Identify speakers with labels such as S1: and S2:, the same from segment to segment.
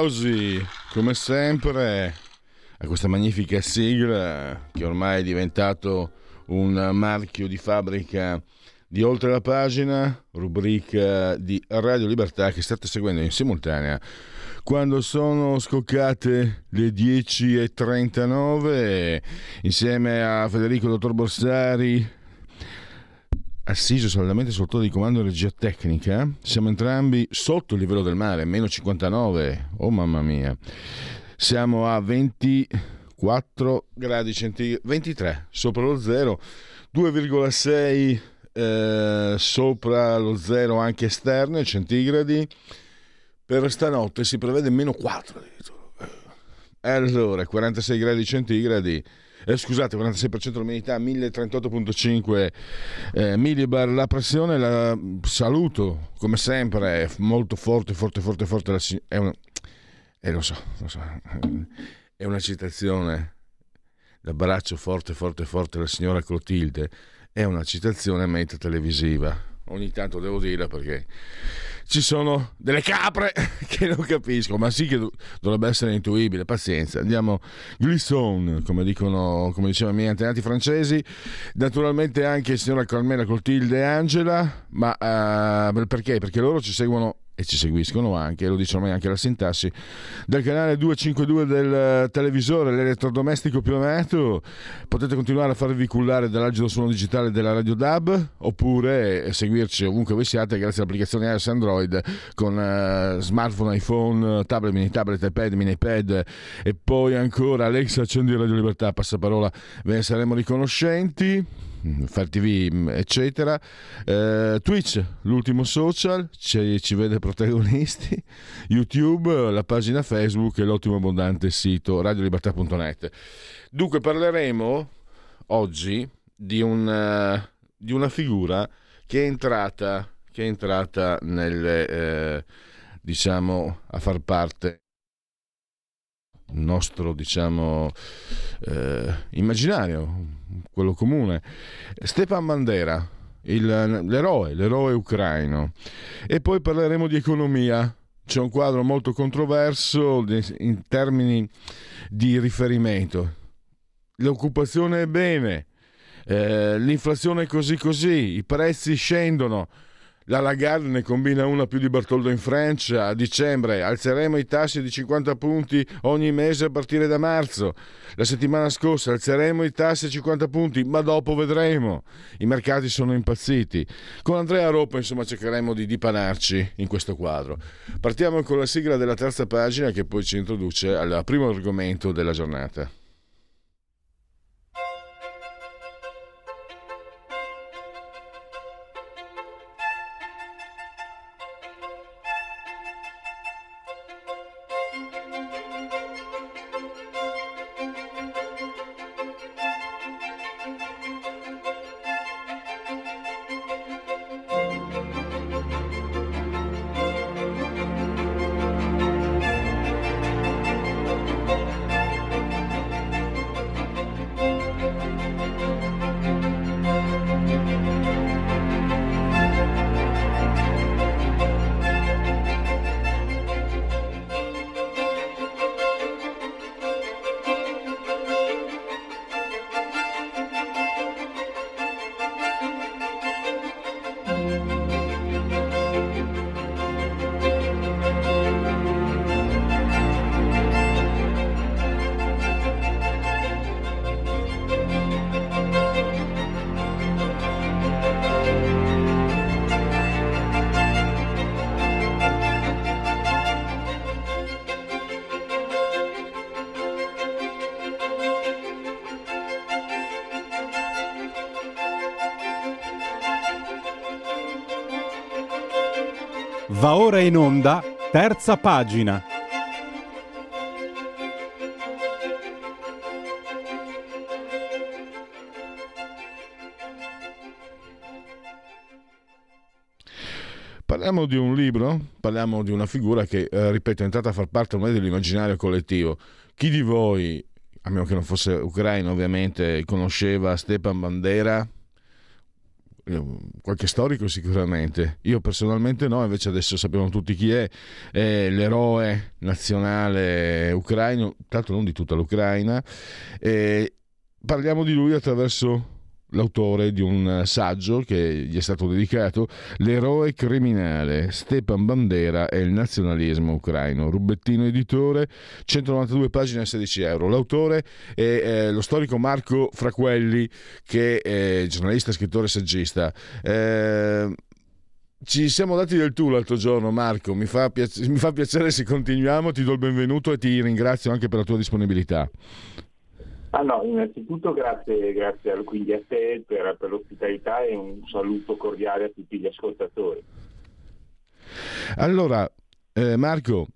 S1: Applausi, come sempre, a questa magnifica sigla che ormai è diventato un marchio di fabbrica di Oltre la pagina, rubrica di Radio Libertà che state seguendo in simultanea. Quando sono scoccate le 10.39, insieme a Federico Dottor Borsari, assiso saldamente sul di comando di regia tecnica, siamo entrambi sotto il livello del mare, meno 59, oh mamma mia. Siamo a 24 gradi centigradi, 23 sopra lo zero, 2,6 eh, sopra lo zero anche esterno, centigradi. Per stanotte si prevede meno 4 addirittura. Allora, 46 gradi centigradi eh, scusate, 46% l'umidità, 1038.5 eh, millibar. La pressione la saluto, come sempre, è molto forte, forte, forte, forte. La, è una, eh, lo so, lo so, è una citazione. L'abbraccio forte, forte, forte della signora Clotilde è una citazione meta televisiva. Ogni tanto devo dire perché ci sono delle capre che non capisco, ma sì che dovrebbe essere intuibile. Pazienza, andiamo Glisson, come, dicono, come dicevano i miei antenati francesi, naturalmente anche signora Carmela Clotilde e Angela, ma uh, perché? Perché loro ci seguono e ci seguiscono anche, lo dice ormai anche la sintassi, del canale 252 del televisore, l'elettrodomestico più amato. Potete continuare a farvi cullare dall'agido suono digitale della Radio DAB oppure seguirci ovunque voi siate grazie all'applicazione iOS Android con uh, smartphone, iPhone, tablet, mini tablet, iPad, mini iPad e poi ancora Alexa accendi Radio Libertà, passaparola, ve ne saremo riconoscenti. Far TV, eccetera. Eh, Twitch, l'ultimo social, ci, ci, vede protagonisti. YouTube, la pagina Facebook e l'ottimo abbondante sito radiolibertà.net. Dunque parleremo oggi di, un, uh, di una figura che è entrata, che è entrata nelle, eh, diciamo, a far parte nostro diciamo eh, immaginario quello comune. Stepan Bandera il, l'eroe l'eroe ucraino. E poi parleremo di economia. C'è un quadro molto controverso in termini di riferimento. L'occupazione è bene eh, l'inflazione è così così i prezzi scendono la Lagarde ne combina una più di Bertoldo in Francia. A dicembre alzeremo i tassi di 50 punti ogni mese a partire da marzo. La settimana scorsa alzeremo i tassi a 50 punti, ma dopo vedremo. I mercati sono impazziti. Con Andrea Roppa, insomma, cercheremo di dipanarci in questo quadro. Partiamo con la sigla della terza pagina che poi ci introduce al primo argomento della giornata.
S2: Ora in onda, terza pagina.
S1: Parliamo di un libro, parliamo di una figura che, eh, ripeto, è entrata a far parte ormai dell'immaginario collettivo. Chi di voi, a meno che non fosse ucraino ovviamente, conosceva Stepan Bandera? Qualche storico sicuramente, io personalmente no, invece adesso sappiamo tutti chi è, è l'eroe nazionale ucraino, tanto non di tutta l'Ucraina, e parliamo di lui attraverso l'autore di un saggio che gli è stato dedicato, L'eroe criminale, Stepan Bandera e il nazionalismo ucraino. Rubettino editore, 192 pagine a 16 euro. L'autore è eh, lo storico Marco Fraquelli, che è giornalista, scrittore e saggista. Eh, ci siamo dati del tu l'altro giorno, Marco. Mi fa, piace- mi fa piacere se continuiamo. Ti do il benvenuto e ti ringrazio anche per la tua disponibilità.
S3: Ah no, innanzitutto grazie, grazie quindi a te per, per l'ospitalità e un saluto cordiale a tutti gli ascoltatori.
S1: Allora, eh, Marco,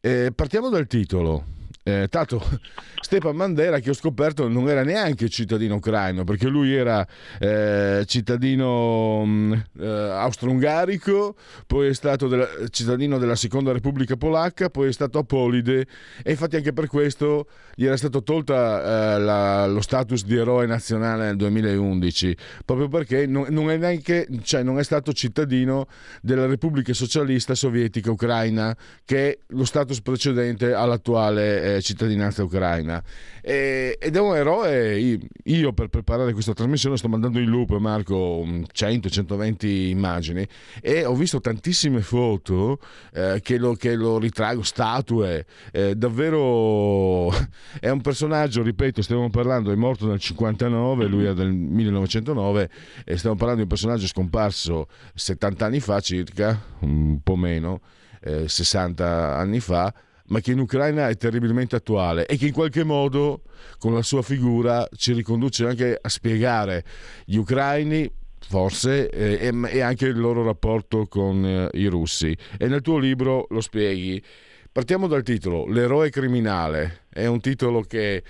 S1: eh, partiamo dal titolo. Eh, tanto Stepan Bandera che ho scoperto non era neanche cittadino ucraino perché lui era eh, cittadino mm, eh, austro-ungarico poi è stato della, cittadino della seconda repubblica polacca poi è stato apolide e infatti anche per questo gli era stato tolta eh, la, lo status di eroe nazionale nel 2011 proprio perché non, non, è neanche cioè non è stato cittadino della repubblica socialista sovietica ucraina che è lo status precedente all'attuale eh, cittadinanza ucraina. E, ed è un eroe. Io per preparare questa trasmissione sto mandando in loop, Marco, 100-120 immagini e ho visto tantissime foto eh, che, lo, che lo ritraggo, statue. Eh, davvero è un personaggio, ripeto, stiamo parlando, è morto nel 59, lui è del 1909 e stiamo parlando di un personaggio scomparso 70 anni fa circa, un po' meno. Eh, 60 anni fa ma che in Ucraina è terribilmente attuale e che in qualche modo con la sua figura ci riconduce anche a spiegare gli ucraini forse eh, e, anche il loro rapporto con eh, i russi. E nel tuo libro lo spieghi. Partiamo dal titolo l'eroe criminale. È un titolo che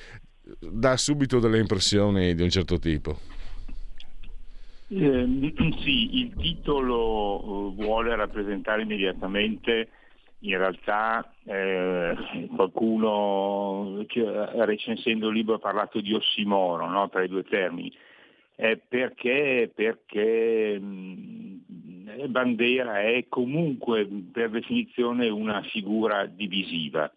S1: dà subito delle impressioni di un certo tipo.
S3: Eh, sì, il titolo eh, vuole rappresentare immediatamente in realtà eh, qualcuno recensendo il libro ha parlato di ossimoro no? tra i due termini. Eh, perché, perché mh, Bandera è comunque per definizione una figura divisiva,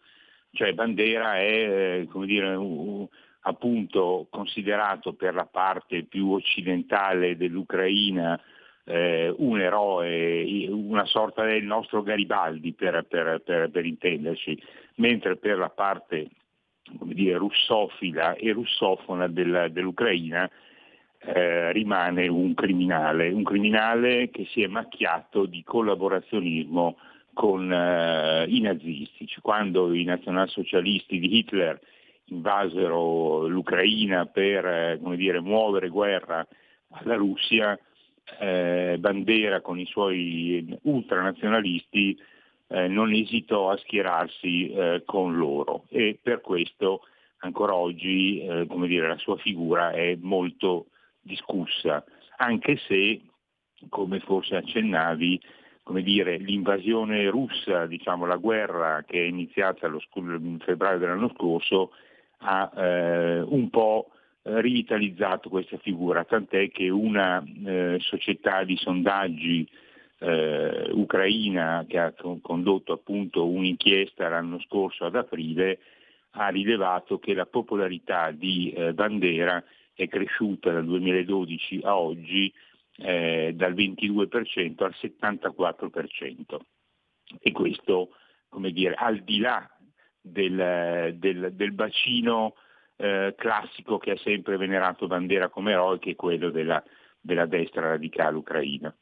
S3: cioè Bandera è come dire, uh, appunto considerato per la parte più occidentale dell'Ucraina eh, un eroe, una sorta del nostro Garibaldi per, per, per, per intenderci, mentre per la parte dire, russofila e russofona del, dell'Ucraina eh, rimane un criminale, un criminale che si è macchiato di collaborazionismo con eh, i nazisti. Cioè, quando i nazionalsocialisti di Hitler invasero l'Ucraina per eh, dire, muovere guerra alla Russia, eh, Bandera con i suoi ultranazionalisti eh, non esitò a schierarsi eh, con loro. E per questo ancora oggi eh, dire, la sua figura è molto discussa, anche se, come forse accennavi, come dire, l'invasione russa, diciamo, la guerra che è iniziata in febbraio dell'anno scorso, ha eh, un po' rivitalizzato questa figura, tant'è che una eh, società di sondaggi eh, ucraina che ha condotto appunto un'inchiesta l'anno scorso ad aprile ha rilevato che la popolarità di eh, Bandera è cresciuta dal 2012 a oggi eh, dal 22% al 74%. E questo, come dire, al di là del, del, del bacino eh, classico che ha sempre venerato Bandera come eroe, che è quello della, della destra radicale ucraina.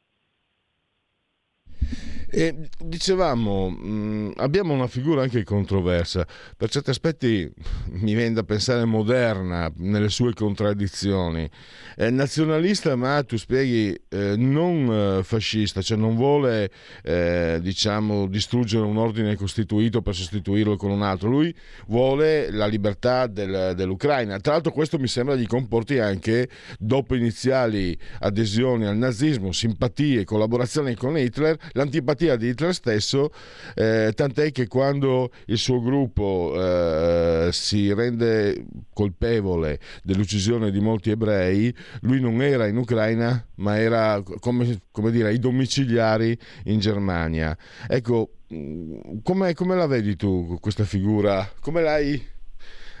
S1: E dicevamo, mh, mm, abbiamo una figura anche controversa, per certi aspetti mi viene da pensare moderna nelle sue contraddizioni. È nazionalista, ma tu spieghi eh, non eh, fascista, cioè non vuole eh, diciamo, distruggere un ordine costituito per sostituirlo con un altro, lui vuole la libertà del, dell'Ucraina. Tra l'altro questo mi sembra gli comporti anche, dopo iniziali adesioni al nazismo, simpatie, collaborazioni con Hitler, l'antipatia simpatia di Hitler stesso, eh, tant'è che quando il suo gruppo eh, si rende colpevole dell'uccisione di molti ebrei, lui non era in Ucraina, ma era come, come dire ai domiciliari in Germania. Ecco, mm, come, come la vedi tu questa figura? Come l'hai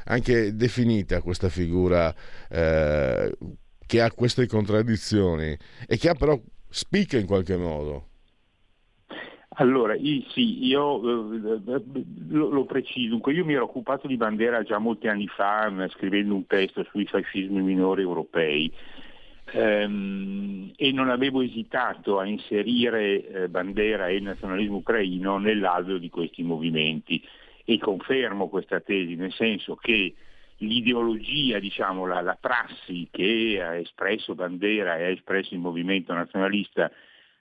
S1: anche definita questa figura eh, che ha queste contraddizioni e che ha però spicca in qualche modo?
S3: Allora, sì, io eh, lo, lo, preciso, dunque io mi ero occupato di Bandera già molti anni fa scrivendo un testo sui fascismi minori europei. Ehm, e non avevo esitato a inserire eh, Bandera e nazionalismo ucraino nell'alveo di questi movimenti. E confermo questa tesi, nel senso che l'ideologia, diciamo, la, la prassi che ha espresso Bandera e ha espresso il movimento nazionalista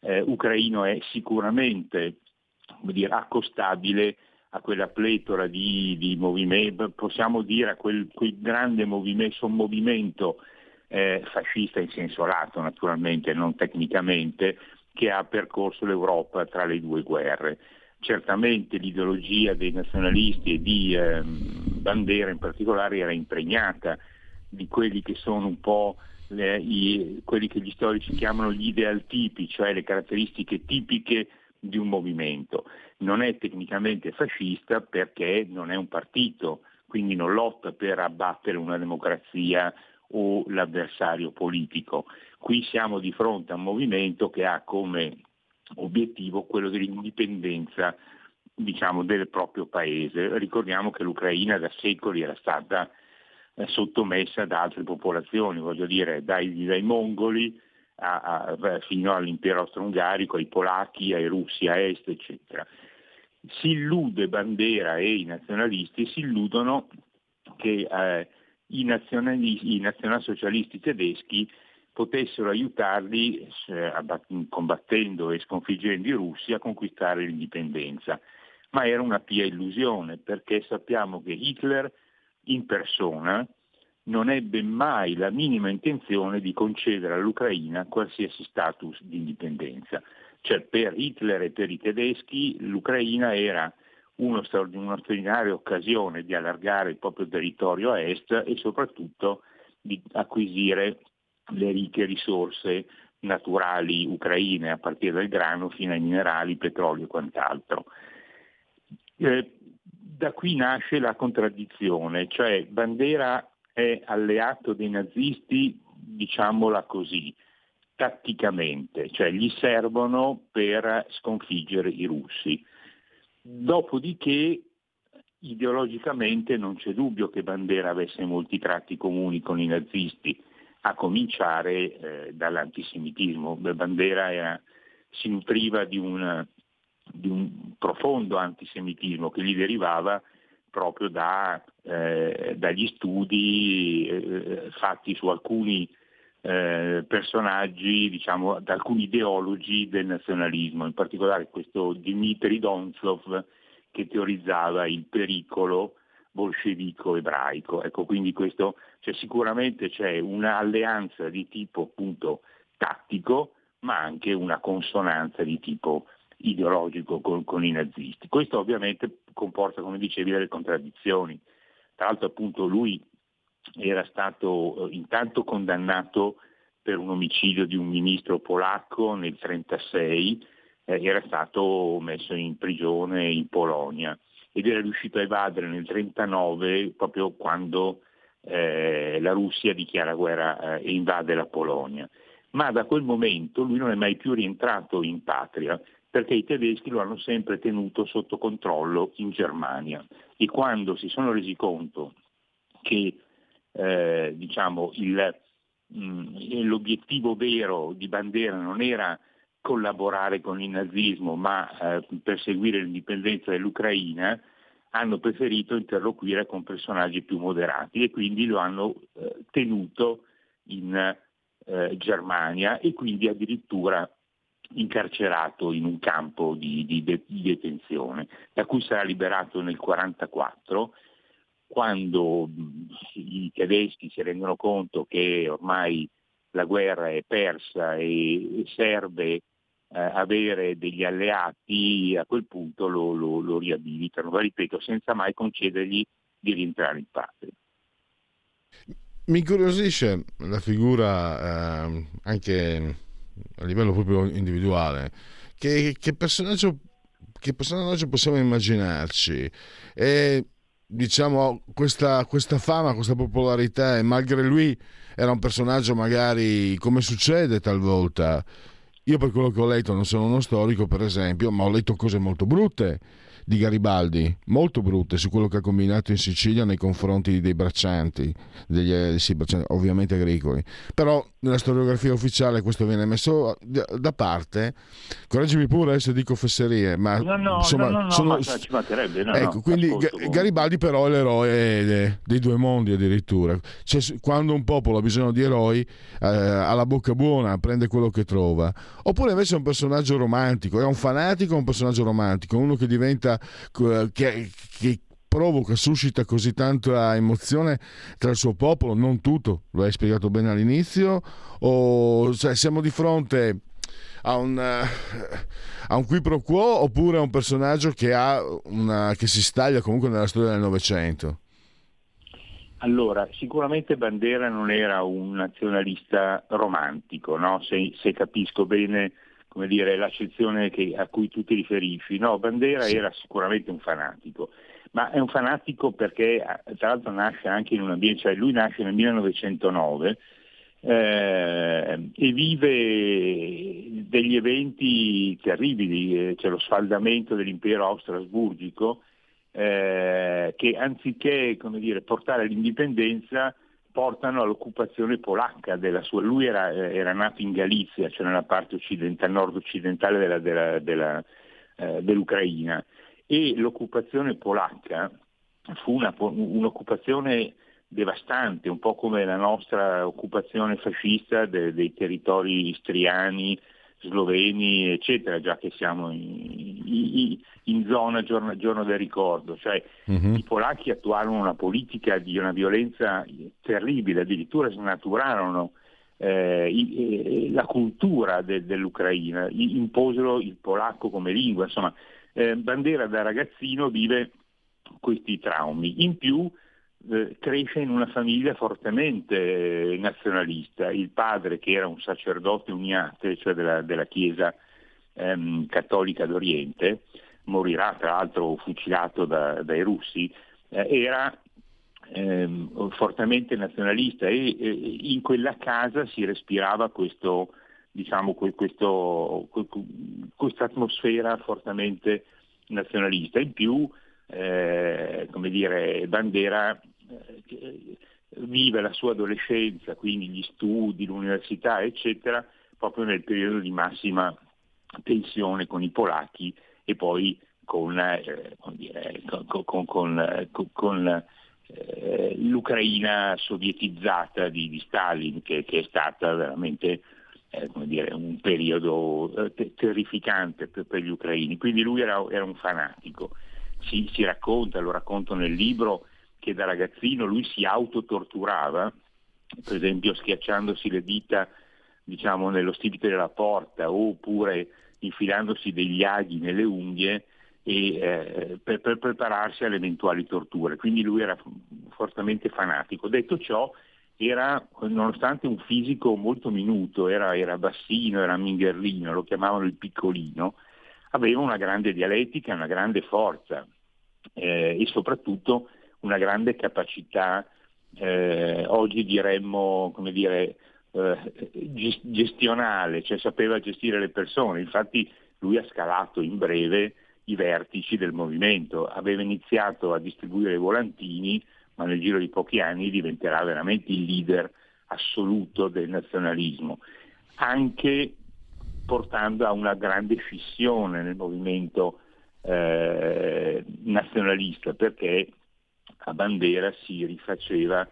S3: eh, ucraino è sicuramente dire, accostabile a quella pletora di, di movimenti, possiamo dire a quel, quel grande movimento, sommovimento eh, fascista in senso lato naturalmente, non tecnicamente, che ha percorso l'Europa tra le due guerre. Certamente l'ideologia dei nazionalisti e di eh, Bandera in particolare era impregnata di quelli che sono un po' le, i, quelli che gli storici chiamano gli idealtipi, cioè le caratteristiche tipiche di un movimento. Non è tecnicamente fascista perché non è un partito, quindi non lotta per abbattere una democrazia o l'avversario politico. Qui siamo di fronte a un movimento che ha come obiettivo quello dell'indipendenza diciamo, del proprio paese. Ricordiamo che l'Ucraina da secoli era stata sottomessa ad altre popolazioni, voglio dire dai, dai mongoli a, a, fino all'impero austro-ungarico, ai polacchi, ai russi a est, eccetera. Si illude Bandera e i nazionalisti si illudono che eh, i, i nazionalsocialisti tedeschi potessero aiutarli eh, combattendo e sconfiggendo i russi a conquistare l'indipendenza. Ma era una pia illusione perché sappiamo che Hitler in persona non ebbe mai la minima intenzione di concedere all'Ucraina qualsiasi status di indipendenza. Cioè per Hitler e per i tedeschi l'Ucraina era uno una straordinaria occasione di allargare il proprio territorio a est e soprattutto di acquisire le ricche risorse naturali ucraine, a partire dal grano fino ai minerali, petrolio e quant'altro. Eh, da qui nasce la contraddizione, cioè Bandera è alleato dei nazisti, diciamola così, tatticamente, cioè gli servono per sconfiggere i russi. Dopodiché ideologicamente non c'è dubbio che Bandera avesse molti tratti comuni con i nazisti, a cominciare eh, dall'antisemitismo. Bandera era, si nutriva di un di un profondo antisemitismo che gli derivava proprio da, eh, dagli studi eh, fatti su alcuni eh, personaggi, diciamo, da alcuni ideologi del nazionalismo, in particolare questo Dmitry Donzov che teorizzava il pericolo bolscevico ebraico. Ecco, quindi questo, cioè, sicuramente c'è un'alleanza di tipo appunto tattico, ma anche una consonanza di tipo ideologico con, con, i nazisti. Questo ovviamente comporta, come dicevi, delle contraddizioni. Tra l'altro appunto lui era stato eh, intanto condannato per un omicidio di un ministro polacco nel 1936, eh, era stato messo in prigione in Polonia ed era riuscito a evadere nel 1939 proprio quando eh, la Russia dichiara guerra eh, e invade la Polonia. Ma da quel momento lui non è mai più rientrato in patria perché i tedeschi lo hanno sempre tenuto sotto controllo in Germania. E quando si sono resi conto che eh, diciamo, il, mh, mm, l'obiettivo vero di Bandera non era collaborare con il nazismo ma eh, perseguire l'indipendenza dell'Ucraina, hanno preferito interloquire con personaggi più moderati e quindi lo hanno eh, tenuto in eh, Germania e quindi addirittura incarcerato in un campo di, di, di, detenzione, da cui sarà liberato nel 1944, quando i tedeschi si rendono conto che ormai la guerra è persa e serve eh, avere degli alleati, a quel punto lo, lo, lo riabilitano, ma ripeto, senza mai concedergli di rientrare in patria.
S1: Mi incuriosisce la figura eh, anche a livello proprio individuale. Che, che, personaggio, che personaggio possiamo immaginarci? E diciamo questa, questa fama, questa popolarità, e malgrado lui era un personaggio magari come succede talvolta. Io per quello che ho letto non sono uno storico, per esempio, ma ho letto cose molto brutte di Garibaldi, molto brutte su quello che ha combinato in Sicilia nei confronti dei braccianti, degli, eh, sì, braccianti ovviamente agricoli. Però nella storiografia ufficiale questo viene messo da parte. Correggimi pure se dico fesserie, ma
S3: no, no, insomma, no, no, sono... ci mancherebbe. No,
S1: ecco, quindi ascolto, Garibaldi però è l'eroe dei due mondi addirittura. Cioè, quando un popolo ha bisogno di eroi, eh, ha la bocca buona, prende quello che trova. Oppure invece è un personaggio romantico, è un fanatico, è un personaggio romantico, uno che diventa che, che provoca, suscita così tanta emozione tra il suo popolo, non tutto, lo hai spiegato bene all'inizio, o cioè, siamo di fronte a un, a un qui pro quo oppure a un personaggio che, una, che si staglia comunque nella storia del Novecento?
S3: Allora, sicuramente Bandera non era un nazionalista romantico, no? se, se capisco bene come dire, l'accezione che, a cui tu ti riferisci. No, Bandera sì. era sicuramente un fanatico, ma è un fanatico perché tra l'altro nasce anche in un ambiente, cioè lui nasce nel 1909 eh, e vive degli eventi terribili, eh, c'è lo sfaldamento dell'impero austro-asburgico eh, che anziché dire, portare l'indipendenza portano all'occupazione polacca della sua. Lui era, era nato in Galizia, cioè nella parte occidentale, nord-occidentale della, della, della, eh, dell'Ucraina e l'occupazione polacca fu una, un'occupazione devastante, un po' come la nostra occupazione fascista de, dei territori istriani, sloveni, eccetera, già che siamo in, in, in zona giorno, giorno, del ricordo. Cioè, uh-huh. I polacchi attuarono una politica di una violenza terribile, addirittura snaturarono eh, la cultura de, dell'Ucraina, imposero il polacco come lingua. Insomma, eh, Bandera da ragazzino vive questi traumi. In più eh, cresce in una famiglia fortemente nazionalista. Il padre, che era un sacerdote uniate, cioè della, della Chiesa ehm, cattolica d'Oriente, morirà tra l'altro fucilato da, dai russi, eh, era ehm, fortemente nazionalista e eh, in quella casa si respirava questo, diciamo, questo, questa atmosfera fortemente nazionalista. In più, eh, come dire, Bandera eh, vive la sua adolescenza, quindi gli studi, l'università, eccetera, proprio nel periodo di massima tensione con i polacchi e poi con, eh, dire, con, con, con eh, l'Ucraina sovietizzata di, di Stalin, che, che, è stata veramente eh, dire, un periodo eh, terrificante per, per, gli ucraini. Quindi lui era, era un fanatico. Si, si, racconta, lo racconto nel libro, che da ragazzino lui si autotorturava, per esempio schiacciandosi le dita diciamo, nello stipite della porta oppure infilandosi degli aghi nelle unghie e, eh, per, per, prepararsi alle eventuali torture. Quindi lui era fortemente fanatico. Detto ciò, era, nonostante un fisico molto minuto, era, era bassino, era mingherlino, lo chiamavano il piccolino, aveva una grande dialettica, una grande forza eh, e soprattutto una grande capacità, eh, oggi diremmo, come dire, eh, gestionale, cioè sapeva gestire le persone. Infatti lui ha scalato in breve i vertici del movimento, aveva iniziato a distribuire volantini, ma nel giro di pochi anni diventerà veramente il leader assoluto del nazionalismo. Anche portando a una grande fissione nel movimento eh, nazionalista perché a Bandera si rifaceva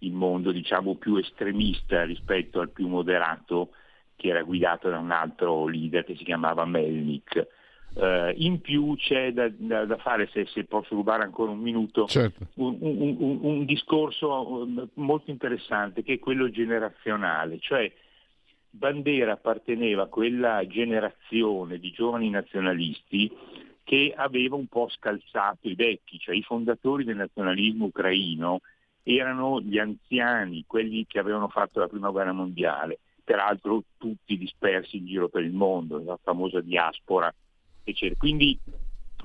S3: il mondo diciamo più estremista rispetto al più moderato che era guidato da un altro leader che si chiamava Melnik. Uh, in più c'è da, da, da fare, se, se, posso rubare ancora un minuto, certo. un, un, un, un, discorso um, molto interessante che è quello generazionale, cioè Bandera apparteneva a quella generazione di giovani nazionalisti che aveva un po' scalzato i vecchi, cioè i fondatori del nazionalismo ucraino erano gli anziani, quelli che avevano fatto la prima guerra mondiale, peraltro tutti dispersi in giro per il mondo, la famosa diaspora eccetera. Quindi,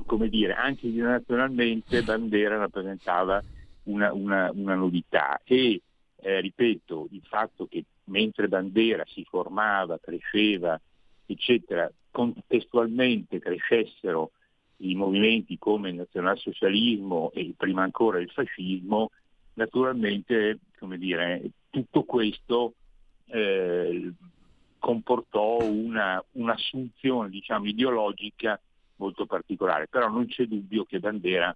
S3: come dire, anche internazionalmente Bandera rappresentava una, una, una novità e, eh, ripeto, il fatto che mentre Bandera si formava, cresceva, eccetera, contestualmente crescessero i movimenti come il nazionalsocialismo e prima ancora il fascismo, naturalmente dire, tutto questo eh, comportò una, un'assunzione diciamo, ideologica molto particolare, però non c'è dubbio che Bandera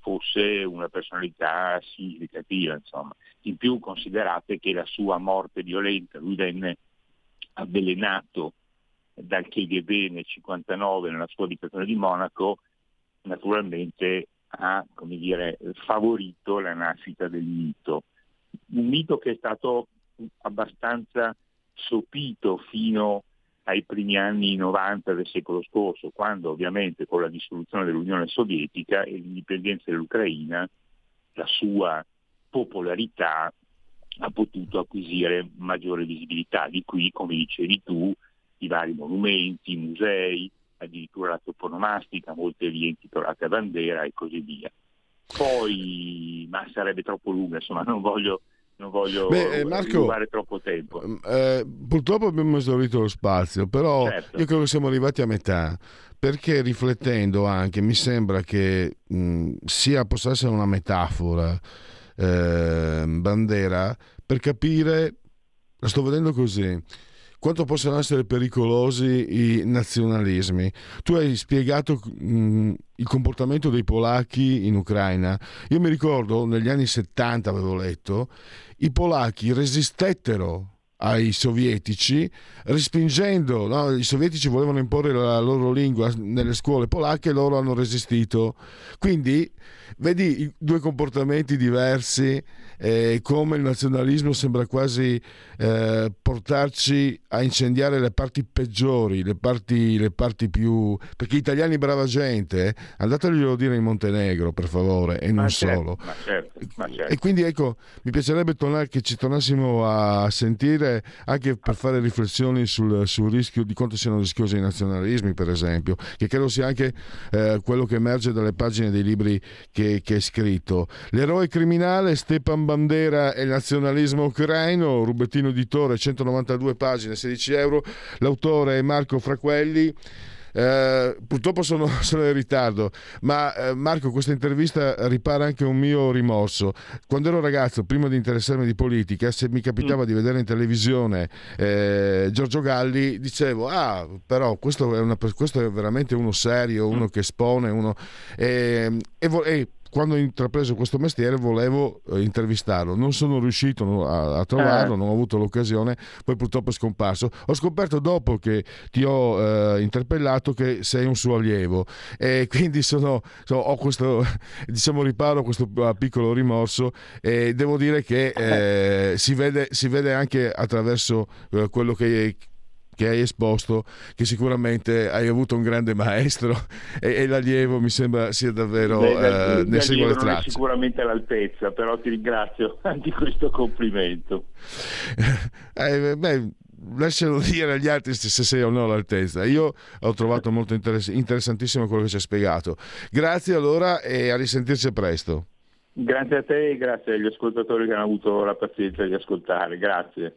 S3: fosse una personalità significativa, insomma. In più considerate che la sua morte violenta, lui venne avvelenato dal KGB nel 1959 nella sua abitazione di Monaco, naturalmente ha dire, favorito la nascita del mito. Un mito che è stato abbastanza sopito fino ai primi anni 90 del secolo scorso, quando ovviamente con la dissoluzione dell'Unione Sovietica e l'indipendenza dell'Ucraina la sua popolarità ha potuto acquisire maggiore visibilità. Di qui, come dicevi tu, i vari monumenti, i musei, addirittura la toponomastica, molte vie intitolate a bandera e così via. Poi, ma sarebbe troppo lunga, insomma, non voglio non voglio Beh, eh, Marco, troppo tempo.
S1: Mm, eh, purtroppo abbiamo esaurito lo spazio, però certo. io credo che siamo arrivati a metà, perché riflettendo anche mi sembra che mh, mm, sia possa essere una metafora eh, Bandera per capire, la sto vedendo così, quanto possono essere pericolosi i nazionalismi. Tu hai spiegato mh, il comportamento dei polacchi in Ucraina. Io mi ricordo negli anni 70 avevo letto, i polacchi resistettero ai sovietici, respingendo, no? i sovietici volevano imporre la loro lingua nelle scuole polacche e loro hanno resistito. Quindi vedi due comportamenti diversi, eh, come il nazionalismo sembra quasi eh, portarci a incendiare le parti peggiori, le parti, le parti più... perché gli italiani brava gente, eh? andateglielo a dire in Montenegro per favore e non certo, solo.
S3: Ma certo, ma certo.
S1: E quindi ecco, mi piacerebbe tornare, che ci tornassimo a sentire anche per fare riflessioni sul, sul rischio di quanto siano rischiosi i nazionalismi, per esempio, che credo sia anche eh, quello che emerge dalle pagine dei libri che, che hai scritto. L'eroe criminale Stepan Bandera e il nazionalismo ucraino, rubettino editore, 192 pagine, 16 euro. L'autore è Marco Fraquelli. Eh, purtroppo sono, sono, in ritardo, ma eh, Marco, questa intervista ripara anche un mio rimorso. Quando ero ragazzo, prima di interessarmi di politica, se mi capitava mm. di vedere in televisione eh, Giorgio Galli, dicevo: Ah, però questo è, una, questo è veramente uno serio, uno mm. che espone, uno. E, e, e quando ho intrapreso questo mestiere volevo eh, intervistarlo, non sono riuscito a, a trovarlo, eh. non ho avuto l'occasione, poi purtroppo è scomparso. Ho scoperto dopo che ti ho eh, interpellato che sei un suo allievo e quindi sono, sono, ho questo diciamo, riparo, questo ah, piccolo rimorso e devo dire che eh, si, vede, si, vede, anche attraverso eh, quello che che hai esposto, che sicuramente hai avuto un grande maestro e, e l'allievo mi sembra sia davvero Beh, eh, ne segue le tracce.
S3: sicuramente all'altezza, però ti ringrazio di questo complimento.
S1: eh, beh, lascialo dire agli altri se sei o no all'altezza. Io ho trovato molto interess- interessantissimo quello che ci hai spiegato. Grazie allora e a risentirci presto.
S3: Grazie a te e grazie agli ascoltatori che hanno avuto la pazienza di ascoltare. Grazie.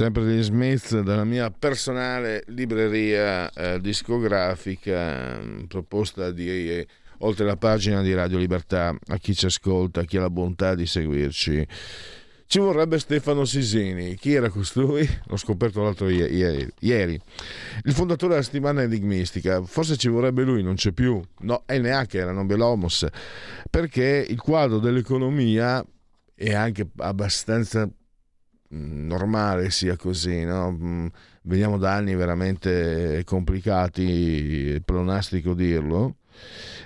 S1: Sempre degli Smith dalla mia personale libreria eh, discografica mm, proposta di eh, oltre la pagina di Radio Libertà a chi ci ascolta, a chi ha la bontà di seguirci. Ci vorrebbe Stefano Sisini. Chi era costui? L'ho scoperto l'altro ieri. ieri. Il fondatore della settimana enigmistica. Forse ci vorrebbe lui, non c'è più. No, e neanche era Nobelomos. Perché il quadro dell'economia è anche abbastanza normale sia così, no? Mm, veniamo da anni veramente complicati, è pleonastico dirlo.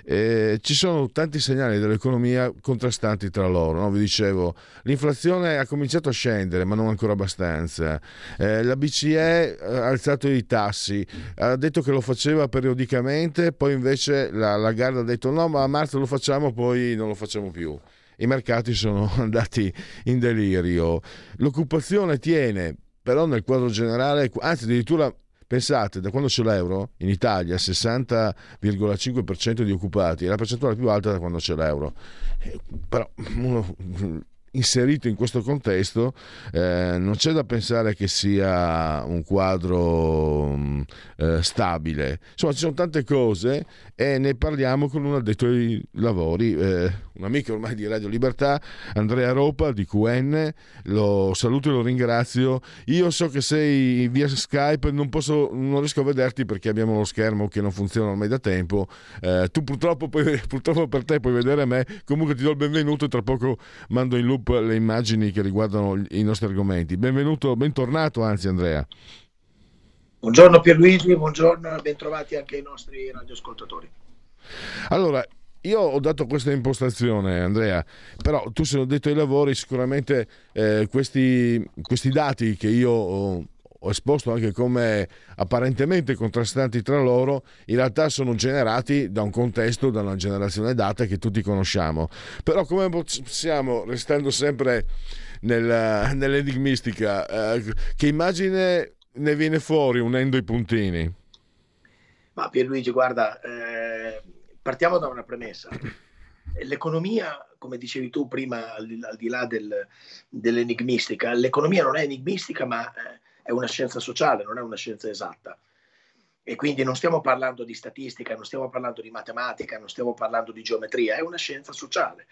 S1: Eh, ci sono tanti segnali dell'economia contrastanti tra loro. No? Vi dicevo, l'inflazione ha cominciato a scendere, ma non ancora abbastanza. Eh, la BCE ha alzato i tassi, ha detto che lo faceva periodicamente, poi invece la, la Garda ha detto no, ma a marzo lo facciamo, poi non lo facciamo più i mercati sono andati in delirio. L'occupazione tiene, però nel quadro generale, anzi addirittura pensate, da quando c'è l'euro in Italia 60,5% di occupati, è la percentuale più alta da quando c'è l'euro. Eh, però uno inserito in questo contesto, eh, non c'è da pensare che sia un quadro mm, eh, stabile. Insomma, ci sono tante cose e ne parliamo con un addetto ai lavori, eh, un amico ormai di Radio Libertà, Andrea Ropa di QN. Lo saluto e lo ringrazio. Io so che sei via Skype, non, posso, non riesco a vederti perché abbiamo lo schermo che non funziona ormai da tempo. Eh, tu purtroppo, puoi, purtroppo per te puoi vedere me. Comunque ti do il benvenuto e tra poco mando in loop le immagini che riguardano i nostri argomenti. Benvenuto, bentornato anzi Andrea.
S4: Buongiorno Pierluigi, buongiorno bentrovati anche ai nostri radioascoltatori.
S1: Allora, io ho dato questa impostazione, Andrea, però tu se l'ho detto ai lavori, sicuramente eh, questi, questi, dati che io esposto anche come apparentemente contrastanti tra loro, in realtà sono generati da un contesto, da una generazione data che tutti conosciamo. Però come possiamo, restando sempre nel, nell'enigmistica, eh, che immagine ne viene fuori unendo i puntini?
S4: Ma Pierluigi, guarda, eh, partiamo da una premessa. L'economia, come dicevi tu prima, al, al di là del, dell'enigmistica, l'economia non è enigmistica, ma eh, è una scienza sociale, non è una scienza esatta. E quindi non stiamo parlando di statistica, non stiamo parlando di matematica, non stiamo parlando di geometria, è una scienza sociale.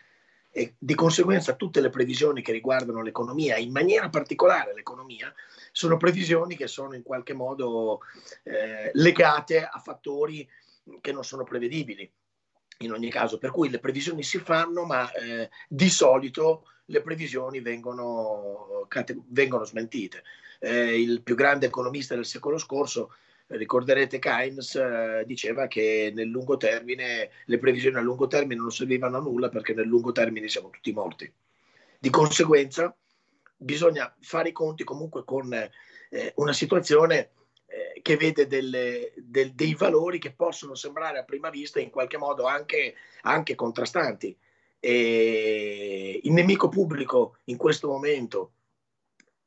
S4: E di conseguenza tutte le previsioni che riguardano l'economia, in maniera particolare l'economia, sono previsioni che sono in qualche modo eh, legate a fattori che non sono prevedibili in ogni caso, per cui le previsioni si fanno, ma eh, di solito le previsioni vengono, vengono smentite. Eh, il più grande economista del secolo scorso, ricorderete Keynes, eh, diceva che nel lungo termine le previsioni a lungo termine non servivano a nulla perché nel lungo termine siamo tutti morti. Di conseguenza, bisogna fare i conti comunque con eh, una situazione eh, che vede delle, del, dei valori che possono sembrare a prima vista in qualche modo anche, anche contrastanti. E il nemico pubblico in questo momento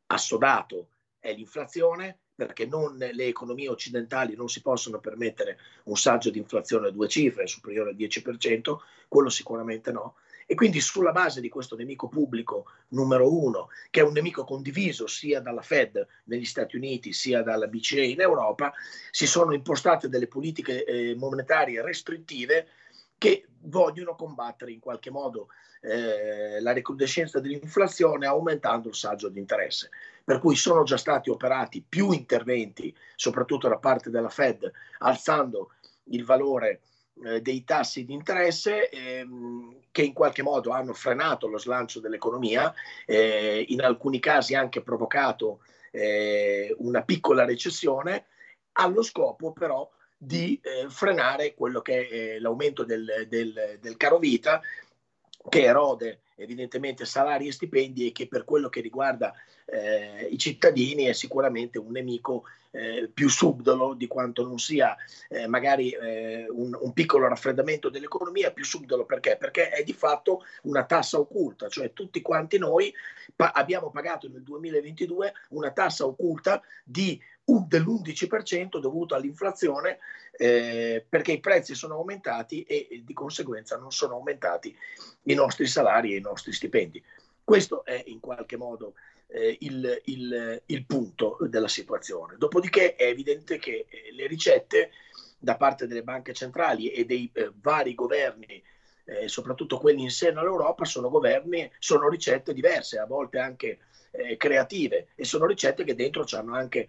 S4: assodato è l'inflazione, perché non, le economie occidentali non si possono permettere un saggio di inflazione a due cifre superiore al 10%, quello sicuramente no. E quindi sulla base di questo nemico pubblico numero uno, che è un nemico condiviso sia dalla Fed negli Stati Uniti sia dalla BCE in Europa, si sono impostate delle politiche eh, monetarie restrittive che vogliono combattere in qualche modo eh, la recrudescenza dell'inflazione aumentando il saggio di interesse. Per cui sono già stati operati più interventi, soprattutto da parte della Fed, alzando il valore eh, dei tassi di interesse ehm, che in qualche modo hanno frenato lo slancio dell'economia, eh, in alcuni casi anche provocato eh, una piccola recessione, allo scopo però di eh, frenare quello che è l'aumento del, del, del caro vita che erode evidentemente salari e stipendi e che per quello che riguarda eh, i cittadini è sicuramente un nemico eh, più subdolo di quanto non sia eh, magari eh, un, un, piccolo raffreddamento dell'economia, più subdolo perché? Perché è di fatto una tassa occulta, cioè tutti quanti noi pa- abbiamo pagato nel 2022 una tassa occulta di dell'11% dovuto all'inflazione eh, perché i prezzi sono aumentati e, di conseguenza non sono aumentati i nostri salari e i nostri stipendi. Questo è in qualche modo eh, il, il, il, punto della situazione. Dopodiché è evidente che eh, le ricette da parte delle banche centrali e dei eh, vari governi, eh, soprattutto quelli in seno all'Europa, sono, governi, sono ricette diverse, a volte anche eh, creative e sono ricette che dentro hanno anche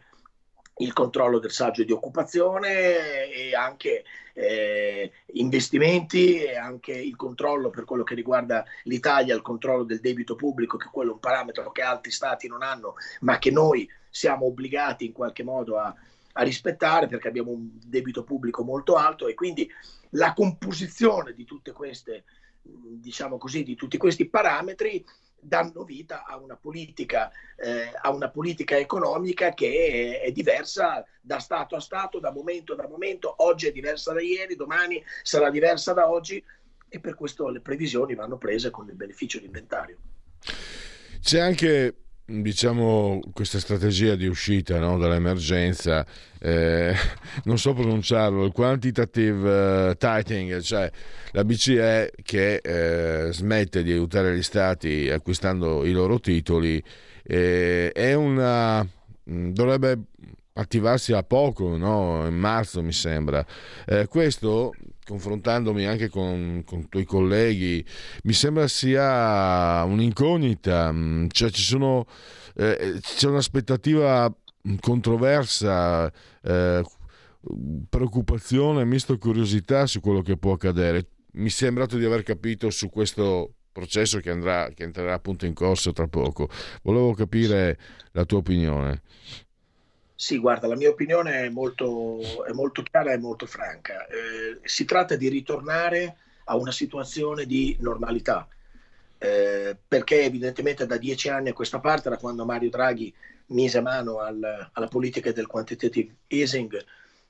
S4: il controllo del saggio di occupazione e anche eh, investimenti e anche il controllo per quello che riguarda l'Italia, il controllo del debito pubblico, che quello è un parametro che altri stati non hanno, ma che noi siamo obbligati in qualche modo a, a rispettare perché abbiamo un debito pubblico molto alto e quindi la composizione di tutte queste, diciamo così, di tutti questi parametri danno vita a una politica, eh, a una politica economica che è, è, diversa da Stato a Stato, da momento a momento. Oggi è diversa da ieri, domani sarà diversa da oggi e per questo le previsioni vanno prese con il beneficio di inventario.
S1: C'è anche diciamo, questa strategia di uscita no, dall'emergenza, eh, non so pronunciarlo, il quantitative uh, tightening, cioè la BCE che eh, smette di aiutare gli stati acquistando i loro titoli, eh, è una, mm, dovrebbe attivarsi a poco, no? in marzo mi sembra. Eh, questo confrontandomi anche con, con i tuoi colleghi, mi sembra sia un'incognita, mm, cioè ci sono, eh, c'è un'aspettativa controversa, eh, preoccupazione, misto curiosità su quello che può accadere. Mi è sembrato di aver capito su questo processo che, andrà, che entrerà appunto in corso tra poco. Volevo capire la tua opinione.
S4: Sì, guarda, la mia opinione è molto, è molto chiara e molto franca. Eh, si tratta di ritornare a una situazione di normalità, eh, perché evidentemente da dieci anni a questa parte, da quando Mario Draghi mise mano al, alla politica del quantitative easing,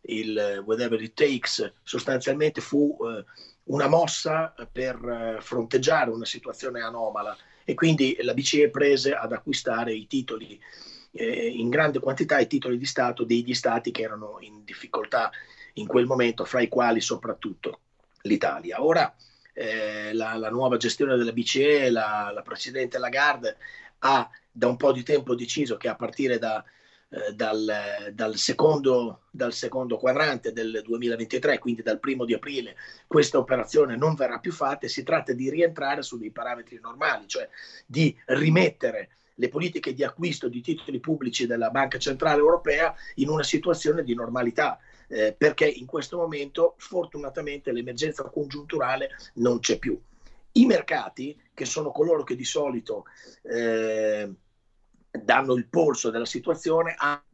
S4: il whatever it takes, sostanzialmente fu eh, una mossa per eh, fronteggiare una situazione anomala. E quindi la BCE prese ad acquistare i titoli eh, in grande quantità i titoli di Stato degli Stati che erano in difficoltà in quel momento, fra i quali soprattutto l'Italia. Ora eh, la, la, nuova gestione della BCE, la, la Presidente Lagarde, ha da un po' di tempo deciso che a partire da, eh, dal, dal, secondo, dal, secondo, quadrante del 2023, quindi dal primo di aprile, questa operazione non verrà più fatta e si tratta di rientrare su dei parametri normali, cioè di rimettere le politiche di acquisto di titoli pubblici della Banca Centrale Europea in una situazione di normalità. Eh, perché in questo momento fortunatamente l'emergenza congiunturale non c'è più. I mercati, che sono coloro che di solito eh, danno il polso della situazione, hanno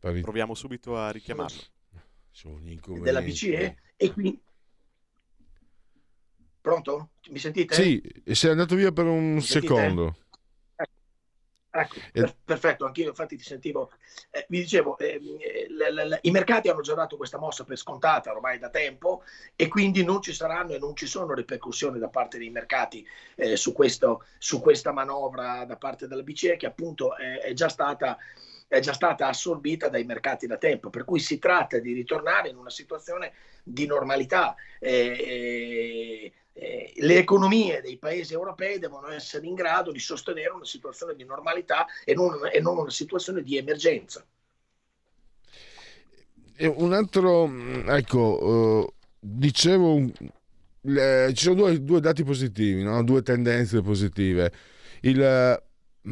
S5: Proviamo subito a richiamarlo.
S4: Della BCE e quindi Pronto? Mi sentite?
S1: Sì, sei andato via per un secondo.
S4: Ecco, per, perfetto, anch'io infatti ti sentivo. Eh, vi dicevo, eh, l- l- i mercati hanno già dato questa mossa per scontata ormai da tempo e quindi non ci saranno e non ci sono ripercussioni da parte dei mercati eh, su, questo, su, questa manovra da parte della BCE che appunto è, è già stata è già stata assorbita dai mercati da tempo, per cui si tratta di ritornare in una situazione di normalità. Eh, eh, le economie dei paesi europei devono essere in grado di sostenere una situazione di normalità e non, e non una situazione di emergenza.
S1: E un altro, mm, ecco, uh, dicevo, le, ci sono due, due dati positivi, no? due tendenze positive. Il, uh,